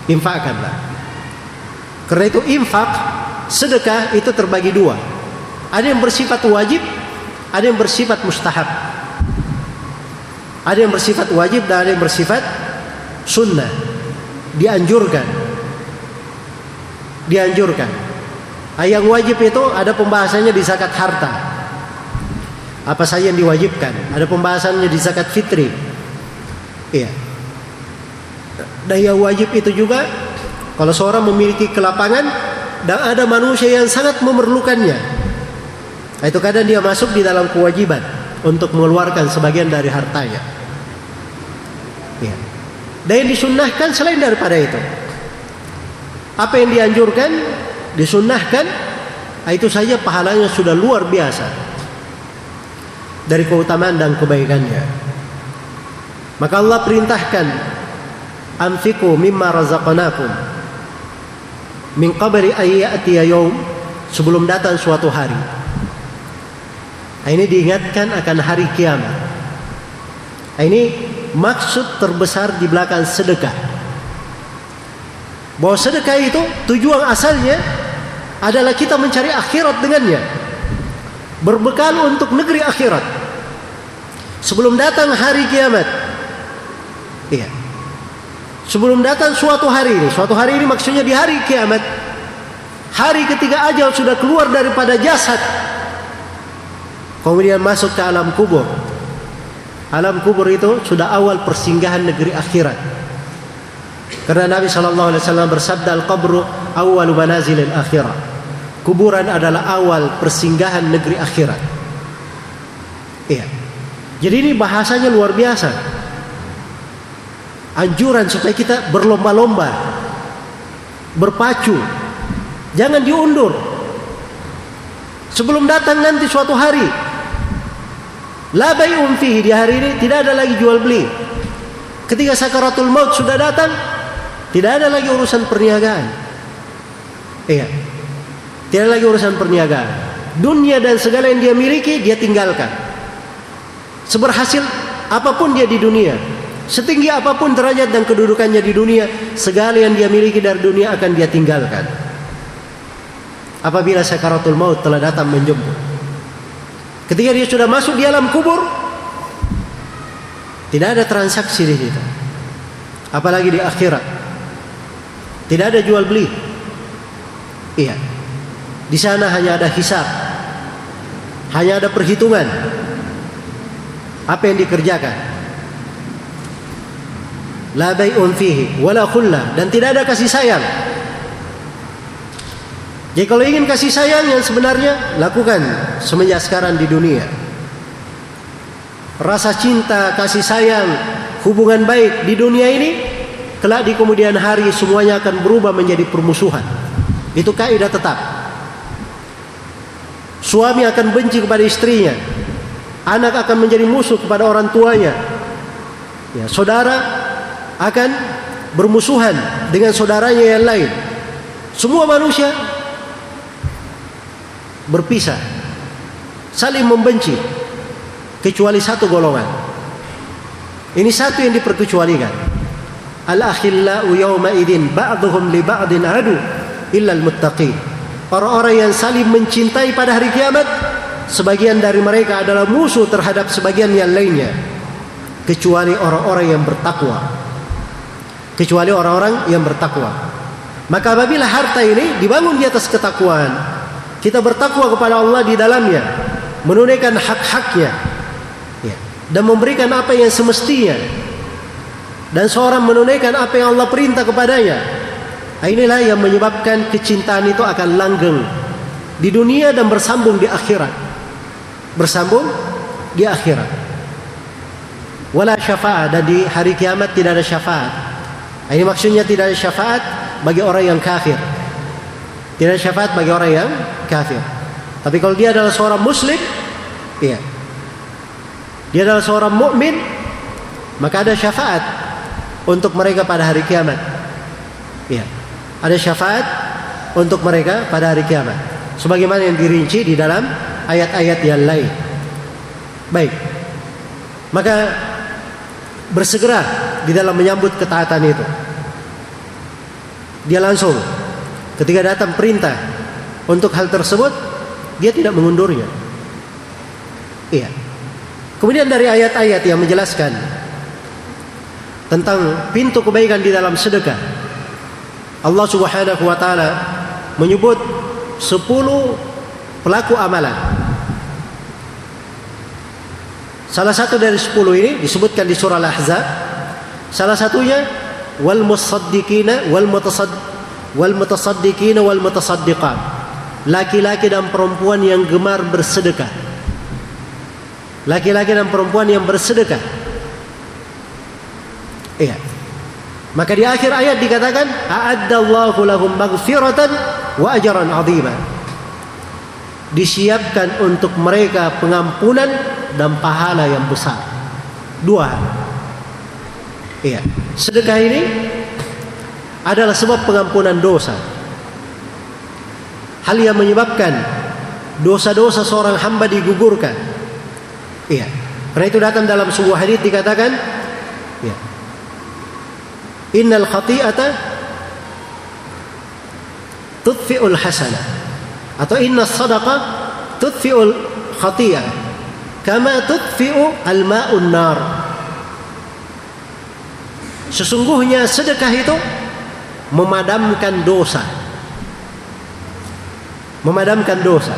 Infakkanlah. Karena itu infak, sedekah itu terbagi dua. Ada yang bersifat wajib, ada yang bersifat mustahab. Ada yang bersifat wajib dan ada yang bersifat sunnah. Dianjurkan. Dianjurkan. Yang wajib itu ada pembahasannya di zakat harta. Apa saja yang diwajibkan? Ada pembahasannya di zakat fitri. Iya. Dan wajib itu juga kalau seorang memiliki kelapangan dan ada manusia yang sangat memerlukannya. Itu kadang dia masuk di dalam kewajiban untuk mengeluarkan sebagian dari hartanya. Ya. Dan yang disunnahkan selain daripada itu. Apa yang dianjurkan, disunnahkan, itu saja pahalanya sudah luar biasa. Dari keutamaan dan kebaikannya. Maka Allah perintahkan anfiqu mimma razaqnakum min ayyati yaum sebelum datang suatu hari. Nah, ini diingatkan akan hari kiamat. Nah, ini maksud terbesar di belakang sedekah. Bahwa sedekah itu tujuan asalnya adalah kita mencari akhirat dengannya. Berbekal untuk negeri akhirat. Sebelum datang hari kiamat, Iya. Sebelum datang suatu hari ini, suatu hari ini maksudnya di hari kiamat. Hari ketika ajal sudah keluar daripada jasad. Kemudian masuk ke alam kubur. Alam kubur itu sudah awal persinggahan negeri akhirat. Karena Nabi Shallallahu Alaihi Wasallam bersabda al-qabru awal manazil akhirat. Kuburan adalah awal persinggahan negeri akhirat. Iya. Jadi ini bahasanya luar biasa anjuran supaya kita berlomba-lomba berpacu jangan diundur sebelum datang nanti suatu hari la bay'un di hari ini tidak ada lagi jual beli. Ketika sakaratul maut sudah datang tidak ada lagi urusan perniagaan. Iya. Tidak lagi urusan perniagaan. Dunia dan segala yang dia miliki dia tinggalkan. Seberhasil apa pun dia di dunia Setinggi apa pun derajat dan kedudukannya di dunia, segala yang dia miliki dari dunia akan dia tinggalkan. Apabila sakaratul maut telah datang menjemput. Ketika dia sudah masuk di alam kubur, tidak ada transaksi di situ. Apalagi di akhirat. Tidak ada jual beli. Iya. Di sana hanya ada hisab. Hanya ada perhitungan. Apa yang dikerjakan. La bai'un fihi wala dan tidak ada kasih sayang. Jadi kalau ingin kasih sayang yang sebenarnya lakukan semenjak sekarang di dunia. Rasa cinta, kasih sayang, hubungan baik di dunia ini kelak di kemudian hari semuanya akan berubah menjadi permusuhan. Itu kaidah tetap. Suami akan benci kepada istrinya. Anak akan menjadi musuh kepada orang tuanya. Ya, saudara akan bermusuhan dengan saudaranya yang lain. Semua manusia berpisah, saling membenci, kecuali satu golongan. Ini satu yang diperkecualikan. Al-akhillau yawma idin ba'duhum li ba'din adu illa al-muttaqin. Orang-orang yang saling mencintai pada hari kiamat sebagian dari mereka adalah musuh terhadap sebagian yang lainnya kecuali orang-orang yang bertakwa. Kecuali orang-orang yang bertakwa. Maka apabila harta ini dibangun di atas ketakwaan, kita bertakwa kepada Allah di dalamnya, menunaikan hak-haknya, ya, dan memberikan apa yang semestinya. Dan seorang menunaikan apa yang Allah perintah kepadanya. Nah, inilah yang menyebabkan kecintaan itu akan langgeng di dunia dan bersambung di akhirat. Bersambung di akhirat. Wala syafaat dan di hari kiamat tidak ada syafaat. Nah, ini maksudnya tidak ada syafaat bagi orang yang kafir. Tidak ada syafaat bagi orang yang kafir. Tapi kalau dia adalah seorang muslim, iya. Dia adalah seorang mukmin, maka ada syafaat untuk mereka pada hari kiamat. Iya. Ada syafaat untuk mereka pada hari kiamat. Sebagaimana yang dirinci di dalam ayat-ayat yang lain. Baik. Maka bersegera di dalam menyambut ketaatan itu. Dia langsung Ketika datang perintah untuk hal tersebut, dia tidak mengundurnya. Iya. Kemudian dari ayat-ayat yang menjelaskan tentang pintu kebaikan di dalam sedekah. Allah Subhanahu wa taala menyebut 10 pelaku amalan. Salah satu dari 10 ini disebutkan di surah Al-Ahzab. Salah satunya wal musaddiqina wal mutasaddiqin wal mutasaddiqin wal mutasaddiqat laki-laki dan perempuan yang gemar bersedekah. Laki-laki dan perempuan yang bersedekah. Iya. Maka di akhir ayat dikatakan a'addallahu lahum maghfiratan wa ajran 'azima. Disiapkan untuk mereka pengampunan dan pahala yang besar. Dua iya. Sedekah ini adalah sebab pengampunan dosa. Hal yang menyebabkan dosa-dosa seorang hamba digugurkan. Iya. Karena itu datang dalam sebuah hadis dikatakan, ya. Innal khati'ata tudfi'ul hasanah atau inna sadaqah tudfi'ul khati'ah kama tudfi'u al-ma'un nar. Sesungguhnya sedekah itu memadamkan dosa. Memadamkan dosa.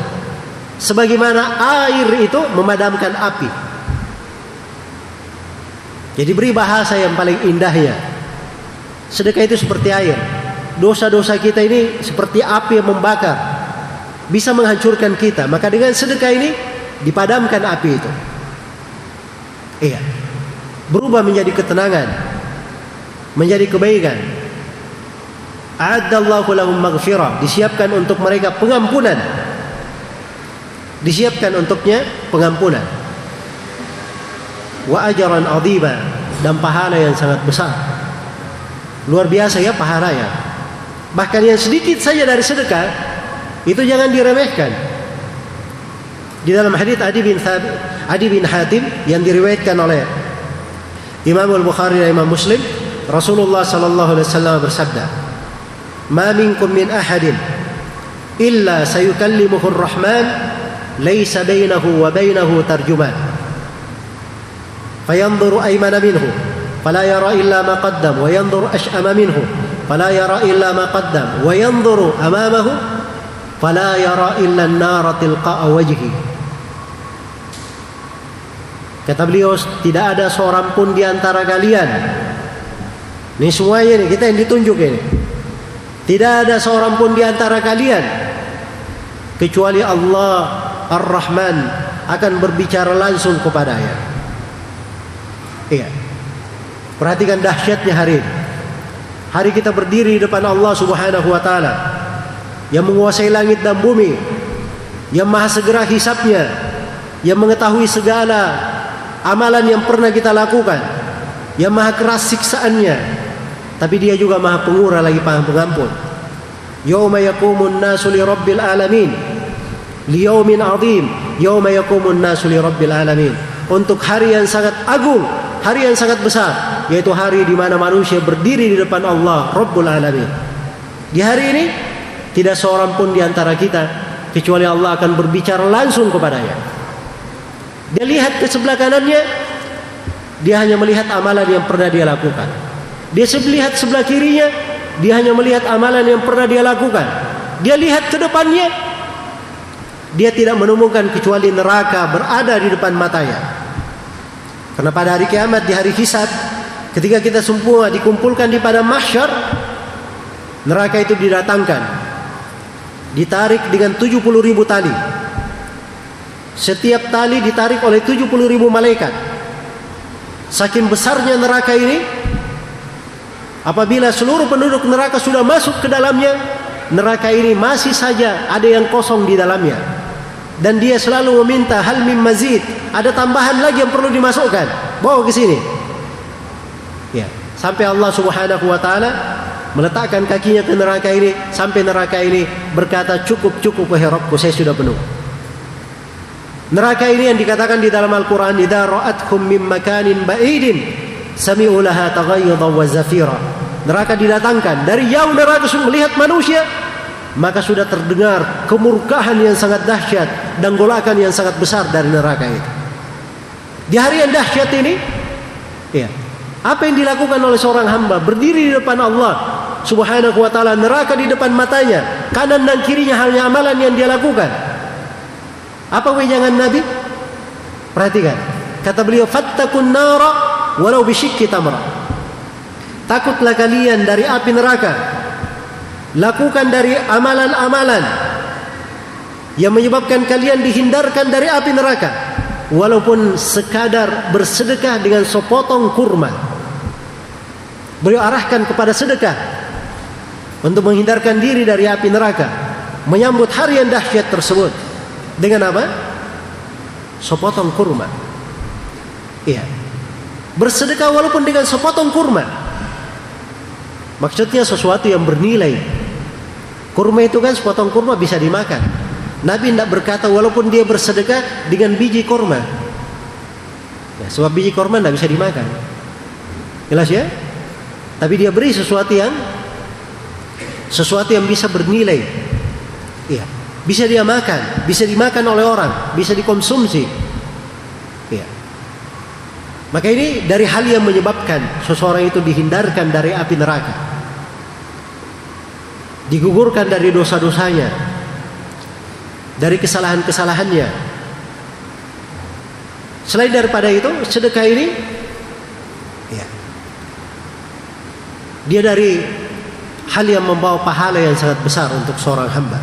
Sebagaimana air itu memadamkan api. Jadi beri bahasa yang paling indahnya. Sedekah itu seperti air. Dosa-dosa kita ini seperti api yang membakar. Bisa menghancurkan kita. Maka dengan sedekah ini dipadamkan api itu. Iya. Berubah menjadi ketenangan. Menjadi kebaikan A'addallahu lahum maghfirah. Disiapkan untuk mereka pengampunan. Disiapkan untuknya pengampunan. Wa ajaran adhiba dan pahala yang sangat besar. Luar biasa ya pahalanya. Bahkan yang sedikit saja dari sedekah itu jangan diremehkan. Di dalam hadis Adi bin Thabit, Adi bin Hatim yang diriwayatkan oleh Imam Al-Bukhari dan Imam Muslim, Rasulullah sallallahu alaihi wasallam bersabda, ما منكم من أحد إلا سيكلمه الرحمن laisa bainahu wa bainahu tarjuman fayanzuru aymana minhu fala yara illa ma qaddam wa yanzuru ash'ama minhu fala yara illa ma qaddam wa yanzuru amamahu fala yara illa an-nar tilqa'a wajhi kata beliau tidak ada seorang pun di antara kalian ini semuanya nih kita yang ditunjuk ini tidak ada seorang pun di antara kalian kecuali Allah Ar-Rahman akan berbicara langsung kepadanya. Iya. Perhatikan dahsyatnya hari ini. Hari kita berdiri di depan Allah Subhanahu wa taala yang menguasai langit dan bumi, yang maha segera hisapnya, yang mengetahui segala amalan yang pernah kita lakukan, yang maha keras siksaannya, tapi dia juga maha pengurah lagi maha pengampun. Yawma yakumun nasu li rabbil alamin. Liyaumin azim. Yawma yakumun nasu li rabbil alamin. Untuk hari yang sangat agung, hari yang sangat besar, yaitu hari di mana manusia berdiri di depan Allah Rabbul Alamin. Di hari ini tidak seorang pun di antara kita kecuali Allah akan berbicara langsung kepadanya. Dia lihat ke sebelah kanannya, dia hanya melihat amalan yang pernah dia lakukan. Dia melihat sebelah kirinya, dia hanya melihat amalan yang pernah dia lakukan. Dia lihat ke depannya, dia tidak menemukan kecuali neraka berada di depan matanya. Karena pada hari kiamat, di hari hisab, ketika kita semua dikumpulkan di pada mahsyar, neraka itu didatangkan. Ditarik dengan 70 ribu tali. Setiap tali ditarik oleh 70 ribu malaikat. Saking besarnya neraka ini, Apabila seluruh penduduk neraka sudah masuk ke dalamnya, neraka ini masih saja ada yang kosong di dalamnya. Dan dia selalu meminta hal mim mazid, ada tambahan lagi yang perlu dimasukkan. Bawa ke sini. Ya, sampai Allah Subhanahu wa taala meletakkan kakinya ke neraka ini sampai neraka ini berkata cukup cukup wahai Rabbku saya sudah penuh. Neraka ini yang dikatakan di dalam Al-Qur'an idza ra'atkum mim makanin ba'idin sami'u laha taghayyudha wa zafira. Neraka didatangkan dari jauh neraka melihat manusia maka sudah terdengar kemurkaan yang sangat dahsyat dan golakan yang sangat besar dari neraka itu. Di hari yang dahsyat ini, ya, apa yang dilakukan oleh seorang hamba berdiri di depan Allah Subhanahu wa taala neraka di depan matanya, kanan dan kirinya hanya amalan yang dia lakukan. Apa wejangan Nabi? Perhatikan. Kata beliau, "Fattakun nara walau bisyikki tamra. Takutlah kalian dari api neraka. Lakukan dari amalan-amalan yang menyebabkan kalian dihindarkan dari api neraka walaupun sekadar bersedekah dengan sepotong kurma. Beliau arahkan kepada sedekah untuk menghindarkan diri dari api neraka, menyambut hari yang dahsyat tersebut dengan apa? Sepotong kurma. Iya. Bersedekah walaupun dengan sepotong kurma. Maksudnya sesuatu yang bernilai. Kurma itu kan sepotong kurma bisa dimakan. Nabi tidak berkata walaupun dia bersedekah dengan biji kurma. Ya, sebab biji kurma tidak bisa dimakan. Jelas ya? Tapi dia beri sesuatu yang sesuatu yang bisa bernilai. Iya, bisa dia makan, bisa dimakan oleh orang, bisa dikonsumsi. Maka ini dari hal yang menyebabkan seseorang itu dihindarkan dari api neraka. Digugurkan dari dosa-dosanya. Dari kesalahan-kesalahannya. Selain daripada itu, sedekah ini ya, dia dari hal yang membawa pahala yang sangat besar untuk seorang hamba.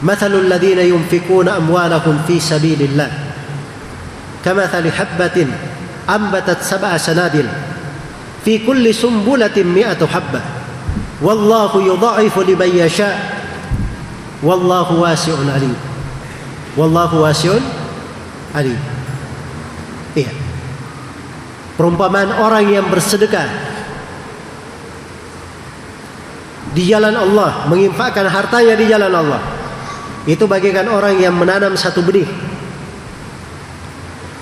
Mathalul ladina yunfikuna amwalahum fi sabilillah kamathali habbatin أنبتت سبع سنابل في كل سنبلة مئة حبة والله يضاعف لمن يشاء والله واسع عليم والله واسع عليم iya perumpamaan orang yang bersedekah di jalan Allah menginfakkan hartanya di jalan Allah itu bagaikan orang yang menanam satu benih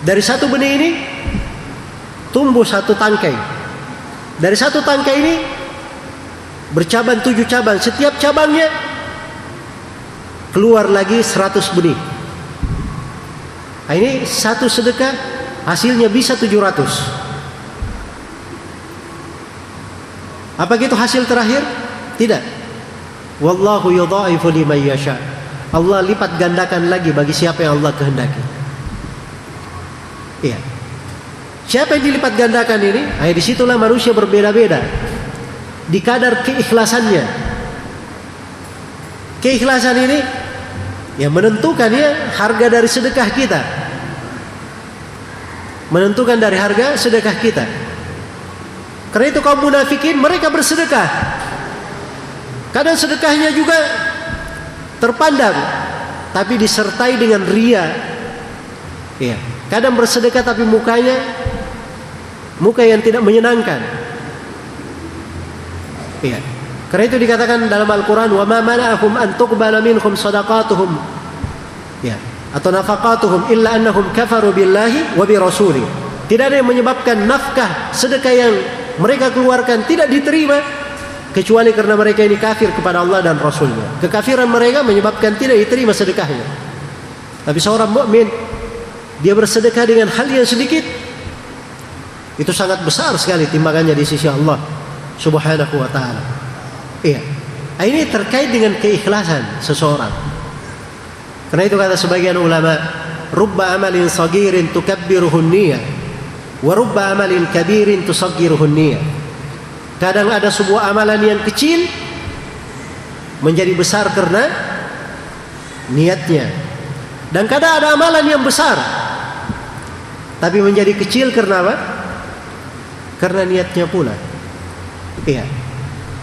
dari satu benih ini tumbuh satu tangkai. Dari satu tangkai ini bercabang tujuh cabang. Setiap cabangnya keluar lagi seratus benih. Nah, ini satu sedekah hasilnya bisa 700. Apa gitu hasil terakhir? Tidak. Wallahu yudha'ifu liman yasha. Allah lipat gandakan lagi bagi siapa yang Allah kehendaki. Iya. Siapa yang dilipat gandakan ini? Nah, di situlah manusia berbeda-beda. Di kadar keikhlasannya. Keikhlasan ini yang menentukan ya harga dari sedekah kita. Menentukan dari harga sedekah kita. Karena itu kaum munafikin mereka bersedekah. Kadang sedekahnya juga terpandang tapi disertai dengan ria. Ya. Kadang bersedekah tapi mukanya muka yang tidak menyenangkan. Iya. Karena itu dikatakan dalam Al-Qur'an wa ma mana'ahum an tuqbala minhum sadaqatuhum. Ya, atau nafaqatuhum illa annahum kafaru billahi wa bi rasuli. Tidak ada yang menyebabkan nafkah sedekah yang mereka keluarkan tidak diterima kecuali karena mereka ini kafir kepada Allah dan Rasulnya. Kekafiran mereka menyebabkan tidak diterima sedekahnya. Tapi seorang mukmin dia bersedekah dengan hal yang sedikit itu sangat besar sekali timbangannya di sisi Allah Subhanahu wa taala. Iya. Nah, ini terkait dengan keikhlasan seseorang. Karena itu kata sebagian ulama, rubba amalin sagirin tukabbiruhu niyah wa rubba amalin kabirin tusaggiruhu niyah. Kadang ada sebuah amalan yang kecil menjadi besar karena niatnya. Dan kadang ada amalan yang besar tapi menjadi kecil karena apa? Karena niatnya pula. Iya.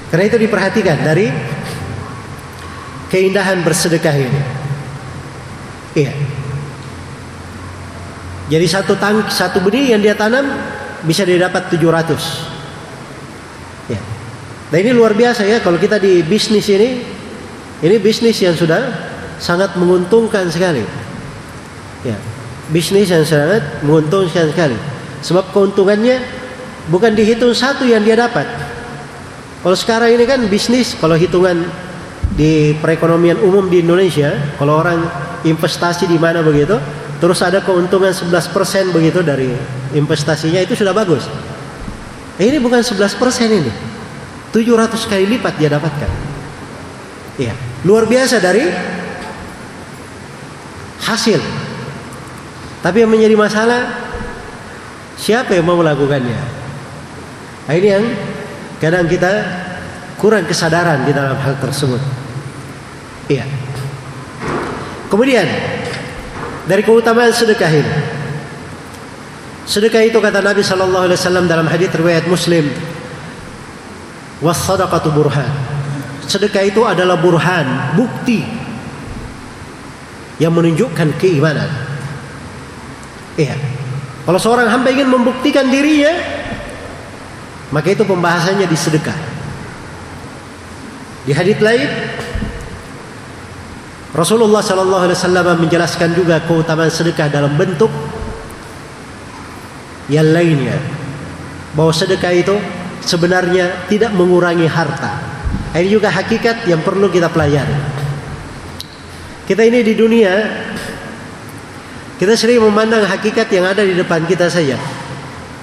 Karena itu diperhatikan dari keindahan bersedekah ini. Iya. Jadi satu tang satu benih yang dia tanam bisa didapat 700. Ya. Nah ini luar biasa ya kalau kita di bisnis ini ini bisnis yang sudah sangat menguntungkan sekali. Ya. Bisnis yang sangat menguntungkan sekali. Sebab keuntungannya bukan dihitung satu yang dia dapat. Kalau sekarang ini kan bisnis kalau hitungan di perekonomian umum di Indonesia, kalau orang investasi di mana begitu, terus ada keuntungan 11% begitu dari investasinya itu sudah bagus. ini bukan 11% ini. 700 kali lipat dia dapatkan. Iya, luar biasa dari hasil. Tapi yang menjadi masalah siapa yang mau melakukannya? Nah, ini yang kadang kita kurang kesadaran di dalam hal tersebut. Iya. Kemudian dari keutamaan sedekah ini. Sedekah itu kata Nabi sallallahu alaihi wasallam dalam hadis riwayat Muslim, "Was sadaqatu burhan." Sedekah itu adalah burhan, bukti yang menunjukkan keimanan. Iya. Kalau seorang hamba ingin membuktikan dirinya, maka itu pembahasannya di sedekah. Di hadis lain Rasulullah Shallallahu Alaihi Wasallam menjelaskan juga keutamaan sedekah dalam bentuk yang lainnya bahwa sedekah itu sebenarnya tidak mengurangi harta. Ini juga hakikat yang perlu kita pelajari. Kita ini di dunia kita sering memandang hakikat yang ada di depan kita saja.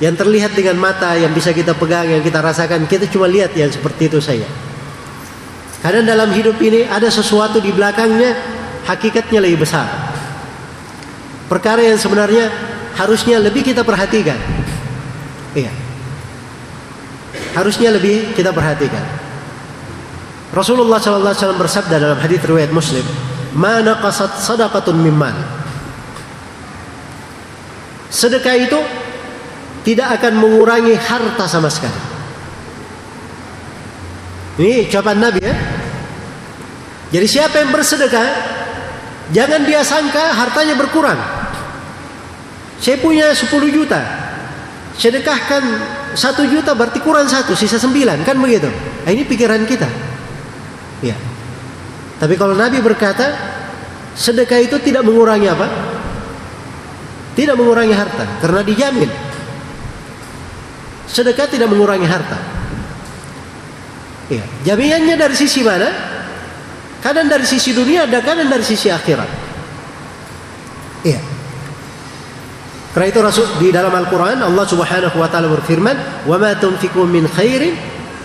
Yang terlihat dengan mata, yang bisa kita pegang, yang kita rasakan, kita cuma lihat yang seperti itu saja. Karena dalam hidup ini ada sesuatu di belakangnya hakikatnya lebih besar. Perkara yang sebenarnya harusnya lebih kita perhatikan. Iya. Harusnya lebih kita perhatikan. Rasulullah wasallam bersabda dalam hadis riwayat Muslim, "Ma naqasat sadaqatun mimman." Sedekah itu tidak akan mengurangi harta sama sekali. Ini ucapan Nabi ya. Jadi siapa yang bersedekah, jangan dia sangka hartanya berkurang. Saya punya 10 juta, sedekahkan satu juta berarti kurang satu, sisa sembilan kan begitu. Nah, ini pikiran kita. Ya. Tapi kalau Nabi berkata, sedekah itu tidak mengurangi apa? Tidak mengurangi harta, karena dijamin. Sedekah tidak mengurangi harta. Ya. Jaminannya dari sisi mana? Kadang dari sisi dunia, ada kadang dari sisi akhirat. Iya. Karena itu Rasul di dalam Al-Qur'an Allah Subhanahu wa taala berfirman, "Wa ma tunfiqu min khairin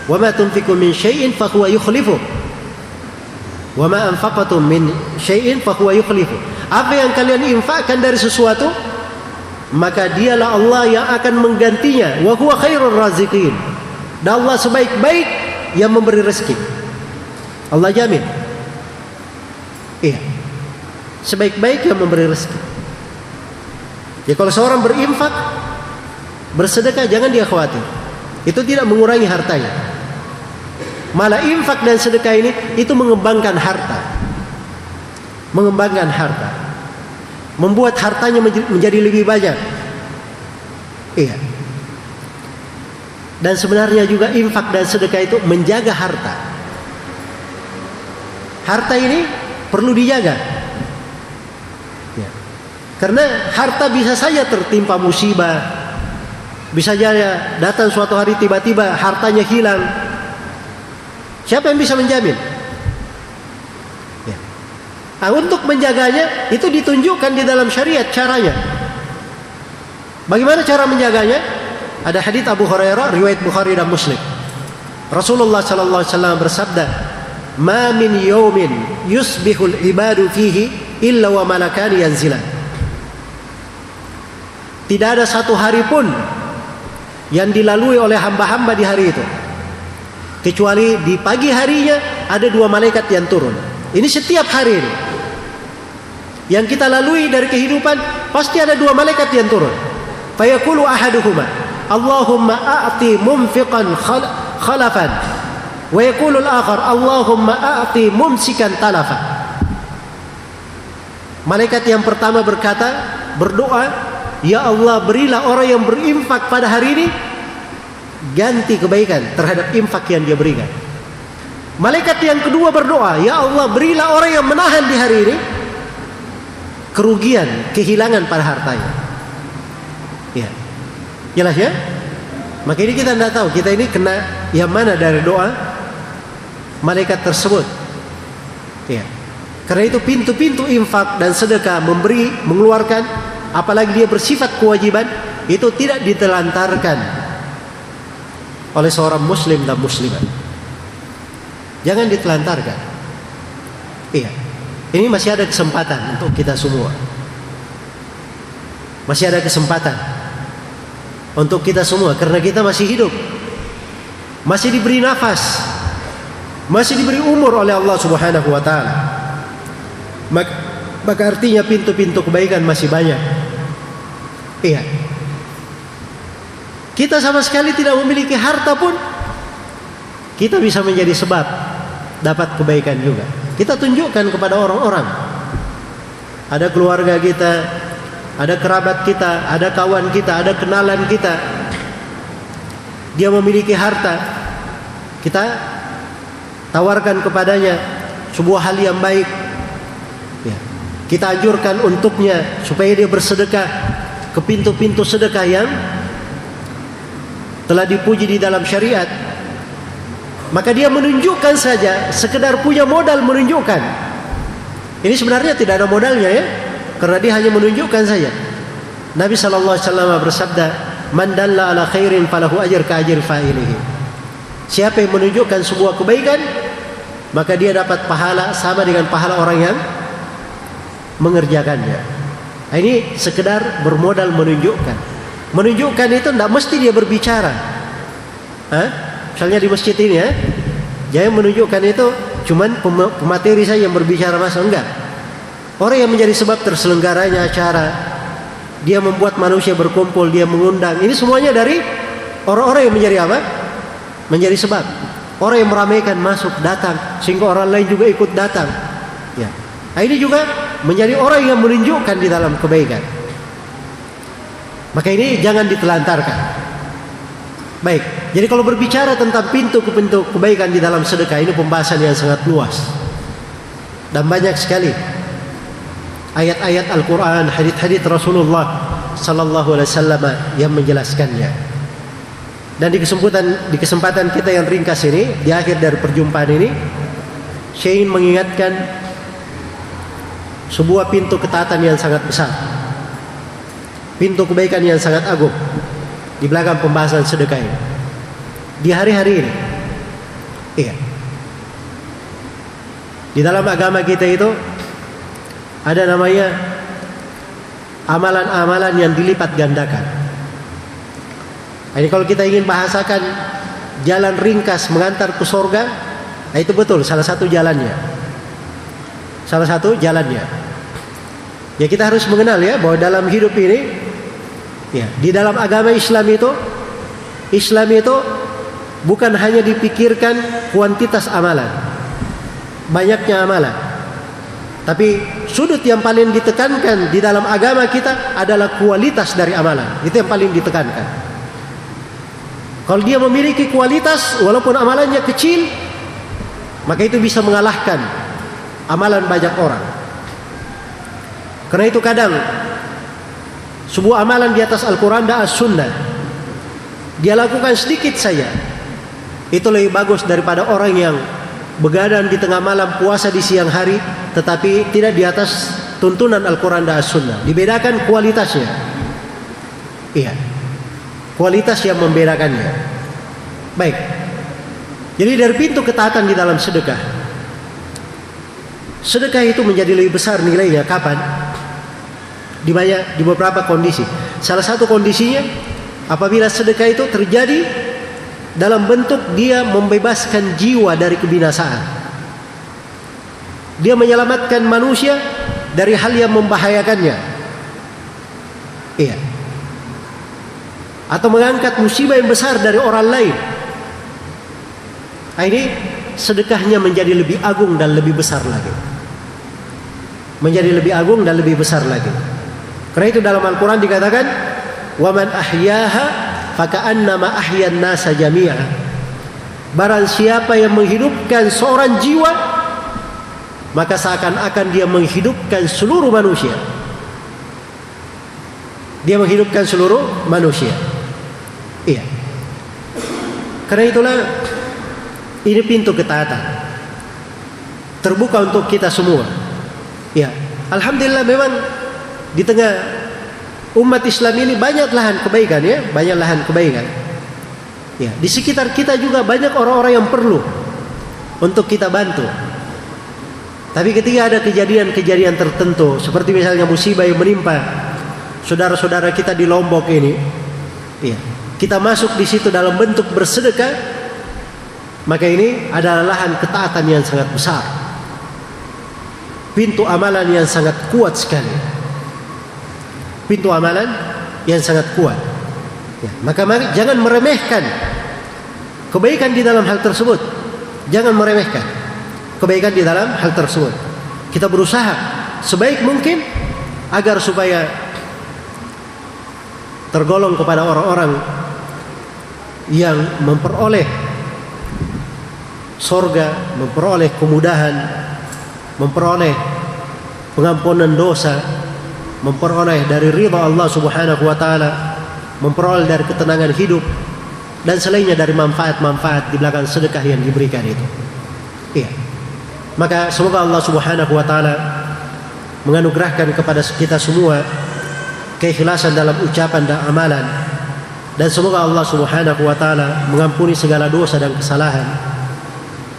wa ma tunfiqu min syai'in fa huwa yukhlifu." Wa ma anfaqatum min. Apa yang kalian infakkan dari sesuatu, maka dialah Allah yang akan menggantinya. Wa huwa khairur raziqin. Dan Allah sebaik-baik yang memberi rezeki. Allah jamin. Iya. Sebaik-baik yang memberi rezeki. Ya kalau seorang berinfak, bersedekah jangan dia khawatir. Itu tidak mengurangi hartanya. Malah infak dan sedekah ini itu mengembangkan harta. Mengembangkan harta. Membuat hartanya menjadi lebih banyak. Iya. Dan sebenarnya juga infak dan sedekah itu menjaga harta. Harta ini perlu dijaga. Karena harta bisa saja tertimpa musibah. Bisa saja datang suatu hari tiba-tiba hartanya hilang. Siapa yang bisa menjamin? Nah, untuk menjaganya itu ditunjukkan di dalam syariat caranya. Bagaimana cara menjaganya? Ada hadis Abu Hurairah riwayat Bukhari dan Muslim. Rasulullah sallallahu alaihi wasallam bersabda, "Ma min yawmin yusbihul ibadu fihi illa wa malakani yanzilan." Tidak ada satu hari pun yang dilalui oleh hamba-hamba di hari itu. Kecuali di pagi harinya ada dua malaikat yang turun. Ini setiap hari ini. Yang kita lalui dari kehidupan pasti ada dua malaikat yang turun. Fayaqulu ahaduhuma, Allahumma a'ti mumfiqan khalafan. Wa yaqulu al-akhar, Allahumma a'ti mumsikan talafan. Malaikat yang pertama berkata, berdoa Ya Allah berilah orang yang berinfak pada hari ini ganti kebaikan terhadap infak yang dia berikan. Malaikat yang kedua berdoa, Ya Allah berilah orang yang menahan di hari ini kerugian, kehilangan pada hartanya. Ya. Jelas ya? Maka ini kita tidak tahu kita ini kena yang mana dari doa malaikat tersebut. Ya. Karena itu pintu-pintu infak dan sedekah memberi, mengeluarkan apalagi dia bersifat kewajiban itu tidak ditelantarkan oleh seorang muslim dan muslimat. Jangan ditelantarkan. Iya. Ini masih ada kesempatan untuk kita semua. Masih ada kesempatan untuk kita semua karena kita masih hidup. Masih diberi nafas. Masih diberi umur oleh Allah Subhanahu wa taala. Maka, maka artinya pintu-pintu kebaikan masih banyak. Iya. Kita sama sekali tidak memiliki harta pun kita bisa menjadi sebab dapat kebaikan juga. Kita tunjukkan kepada orang-orang. Ada keluarga kita, ada kerabat kita, ada kawan kita, ada kenalan kita. Dia memiliki harta. Kita tawarkan kepadanya sebuah hal yang baik. Ya. Kita anjurkan untuknya supaya dia bersedekah ke pintu-pintu sedekah yang telah dipuji di dalam syariat maka dia menunjukkan saja sekedar punya modal menunjukkan ini sebenarnya tidak ada modalnya ya karena dia hanya menunjukkan saja Nabi sallallahu alaihi wasallam bersabda man dalla ala khairin falahu ajr ka ajri fa'ilihi siapa yang menunjukkan sebuah kebaikan maka dia dapat pahala sama dengan pahala orang yang mengerjakannya Nah, ini sekedar bermodal menunjukkan. Menunjukkan itu tidak mesti dia berbicara. Hah? Misalnya di masjid ini ya, jangan menunjukkan itu cuman pemateri saya yang berbicara masa enggak. Orang yang menjadi sebab terselenggaranya acara, dia membuat manusia berkumpul, dia mengundang. Ini semuanya dari orang-orang yang menjadi apa? Menjadi sebab. Orang yang meramaikan masuk datang sehingga orang lain juga ikut datang. Ya. Nah, ini juga menjadi orang yang menunjukkan di dalam kebaikan. Maka ini jangan ditelantarkan. Baik, jadi kalau berbicara tentang pintu ke pintu kebaikan di dalam sedekah ini pembahasan yang sangat luas dan banyak sekali. Ayat-ayat Al-Quran, hadith-hadith Rasulullah Sallallahu Alaihi Wasallam yang menjelaskannya. Dan di kesempatan di kesempatan kita yang ringkas ini, di akhir dari perjumpaan ini, saya mengingatkan sebuah pintu ketaatan yang sangat besar. Pintu kebaikan yang sangat agung di belakang pembahasan sedekah ini. Di hari-hari ini. Iya. Di dalam agama kita itu ada namanya amalan-amalan yang dilipat gandakan. Ini kalau kita ingin bahasakan jalan ringkas mengantar ke surga, nah itu betul salah satu jalannya. Salah satu jalannya. Ya kita harus mengenal ya bahwa dalam hidup ini ya di dalam agama Islam itu Islam itu bukan hanya dipikirkan kuantitas amalan. Banyaknya amalan. Tapi sudut yang paling ditekankan di dalam agama kita adalah kualitas dari amalan. Itu yang paling ditekankan. Kalau dia memiliki kualitas walaupun amalannya kecil, maka itu bisa mengalahkan amalan banyak orang. Karena itu kadang sebuah amalan di atas Al-Quran dan As-Sunnah. Dia lakukan sedikit saja. Itu lebih bagus daripada orang yang begadang di tengah malam puasa di siang hari tetapi tidak di atas tuntunan Al-Quran dan As-Sunnah. Dibedakan kualitasnya. Iya. Kualitas yang membedakannya. Baik. Jadi dari pintu ketaatan di dalam sedekah. Sedekah itu menjadi lebih besar nilainya. Kapan di banyak di beberapa kondisi. Salah satu kondisinya apabila sedekah itu terjadi dalam bentuk dia membebaskan jiwa dari kebinasaan. Dia menyelamatkan manusia dari hal yang membahayakannya. Iya. Atau mengangkat musibah yang besar dari orang lain. Nah, ini sedekahnya menjadi lebih agung dan lebih besar lagi. Menjadi lebih agung dan lebih besar lagi. Karena itu dalam Al-Quran dikatakan, "Waman ahyaha faka'annama ahyan nasa jami'a." Barang siapa yang menghidupkan seorang jiwa, maka seakan-akan dia menghidupkan seluruh manusia. Dia menghidupkan seluruh manusia. Iya. Karena itulah ini pintu ketaatan. Terbuka untuk kita semua. Ya, alhamdulillah memang di tengah umat Islam ini banyak lahan kebaikan ya, banyak lahan kebaikan. Ya, di sekitar kita juga banyak orang-orang yang perlu untuk kita bantu. Tapi ketika ada kejadian-kejadian tertentu seperti misalnya musibah yang menimpa saudara-saudara kita di Lombok ini, ya, kita masuk di situ dalam bentuk bersedekah, maka ini adalah lahan ketaatan yang sangat besar. Pintu amalan yang sangat kuat sekali pintu amalan yang sangat kuat. Ya, maka mari, jangan meremehkan kebaikan di dalam hal tersebut. Jangan meremehkan kebaikan di dalam hal tersebut. Kita berusaha sebaik mungkin agar supaya tergolong kepada orang-orang yang memperoleh sorga, memperoleh kemudahan, memperoleh pengampunan dosa, memperoleh dari ridha Allah Subhanahu wa taala, memperoleh dari ketenangan hidup dan selainnya dari manfaat-manfaat di belakang sedekah yang diberikan itu. Iya. Maka semoga Allah Subhanahu wa taala menganugerahkan kepada kita semua keikhlasan dalam ucapan dan amalan dan semoga Allah Subhanahu wa taala mengampuni segala dosa dan kesalahan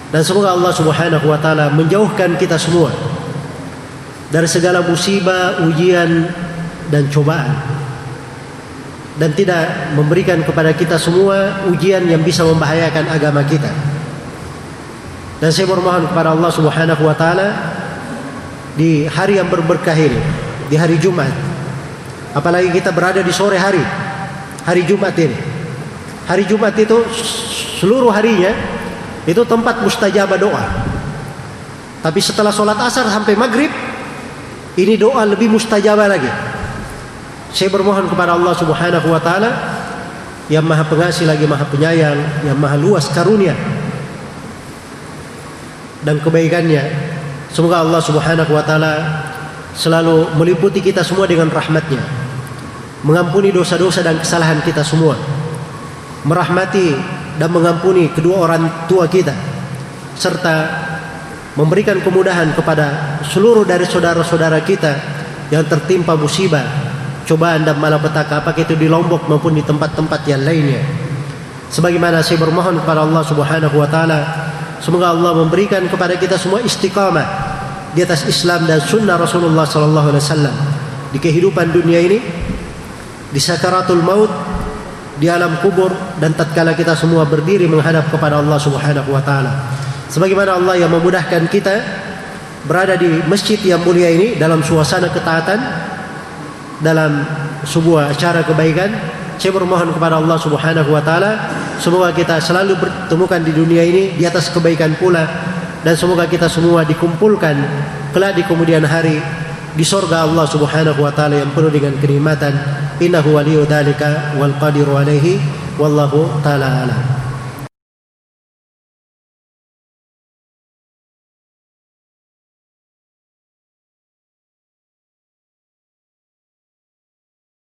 dan semoga Allah Subhanahu wa taala menjauhkan kita semua dari segala musibah, ujian dan cobaan dan tidak memberikan kepada kita semua ujian yang bisa membahayakan agama kita. Dan saya bermohon kepada Allah Subhanahu wa taala di hari yang berberkah ini, di hari Jumat. Apalagi kita berada di sore hari, hari Jumat ini. Hari Jumat itu seluruh harinya itu tempat mustajabah doa. Tapi setelah sholat asar sampai maghrib ini doa lebih mustajabah lagi. Saya bermohon kepada Allah Subhanahu wa taala yang Maha Pengasih lagi Maha Penyayang, yang Maha luas karunia dan kebaikannya. Semoga Allah Subhanahu wa taala selalu meliputi kita semua dengan rahmatnya. Mengampuni dosa-dosa dan kesalahan kita semua. Merahmati dan mengampuni kedua orang tua kita serta memberikan kemudahan kepada seluruh dari saudara-saudara kita yang tertimpa musibah, cobaan dan malapetaka apakah itu di Lombok maupun di tempat-tempat yang lainnya. Sebagaimana saya bermohon kepada Allah Subhanahu wa taala semoga Allah memberikan kepada kita semua istiqamah di atas Islam dan sunnah Rasulullah sallallahu alaihi wasallam di kehidupan dunia ini di sakaratul maut di alam kubur dan tatkala kita semua berdiri menghadap kepada Allah Subhanahu wa taala. Sebagaimana Allah yang memudahkan kita berada di masjid yang mulia ini dalam suasana ketaatan dalam sebuah acara kebaikan saya bermohon kepada Allah Subhanahu wa taala semoga kita selalu bertemukan di dunia ini di atas kebaikan pula dan semoga kita semua dikumpulkan kelak di kemudian hari di surga Allah Subhanahu wa taala yang penuh dengan kenikmatan. Innahu waliyyu dzalika wal qadiru alaihi wallahu taala alam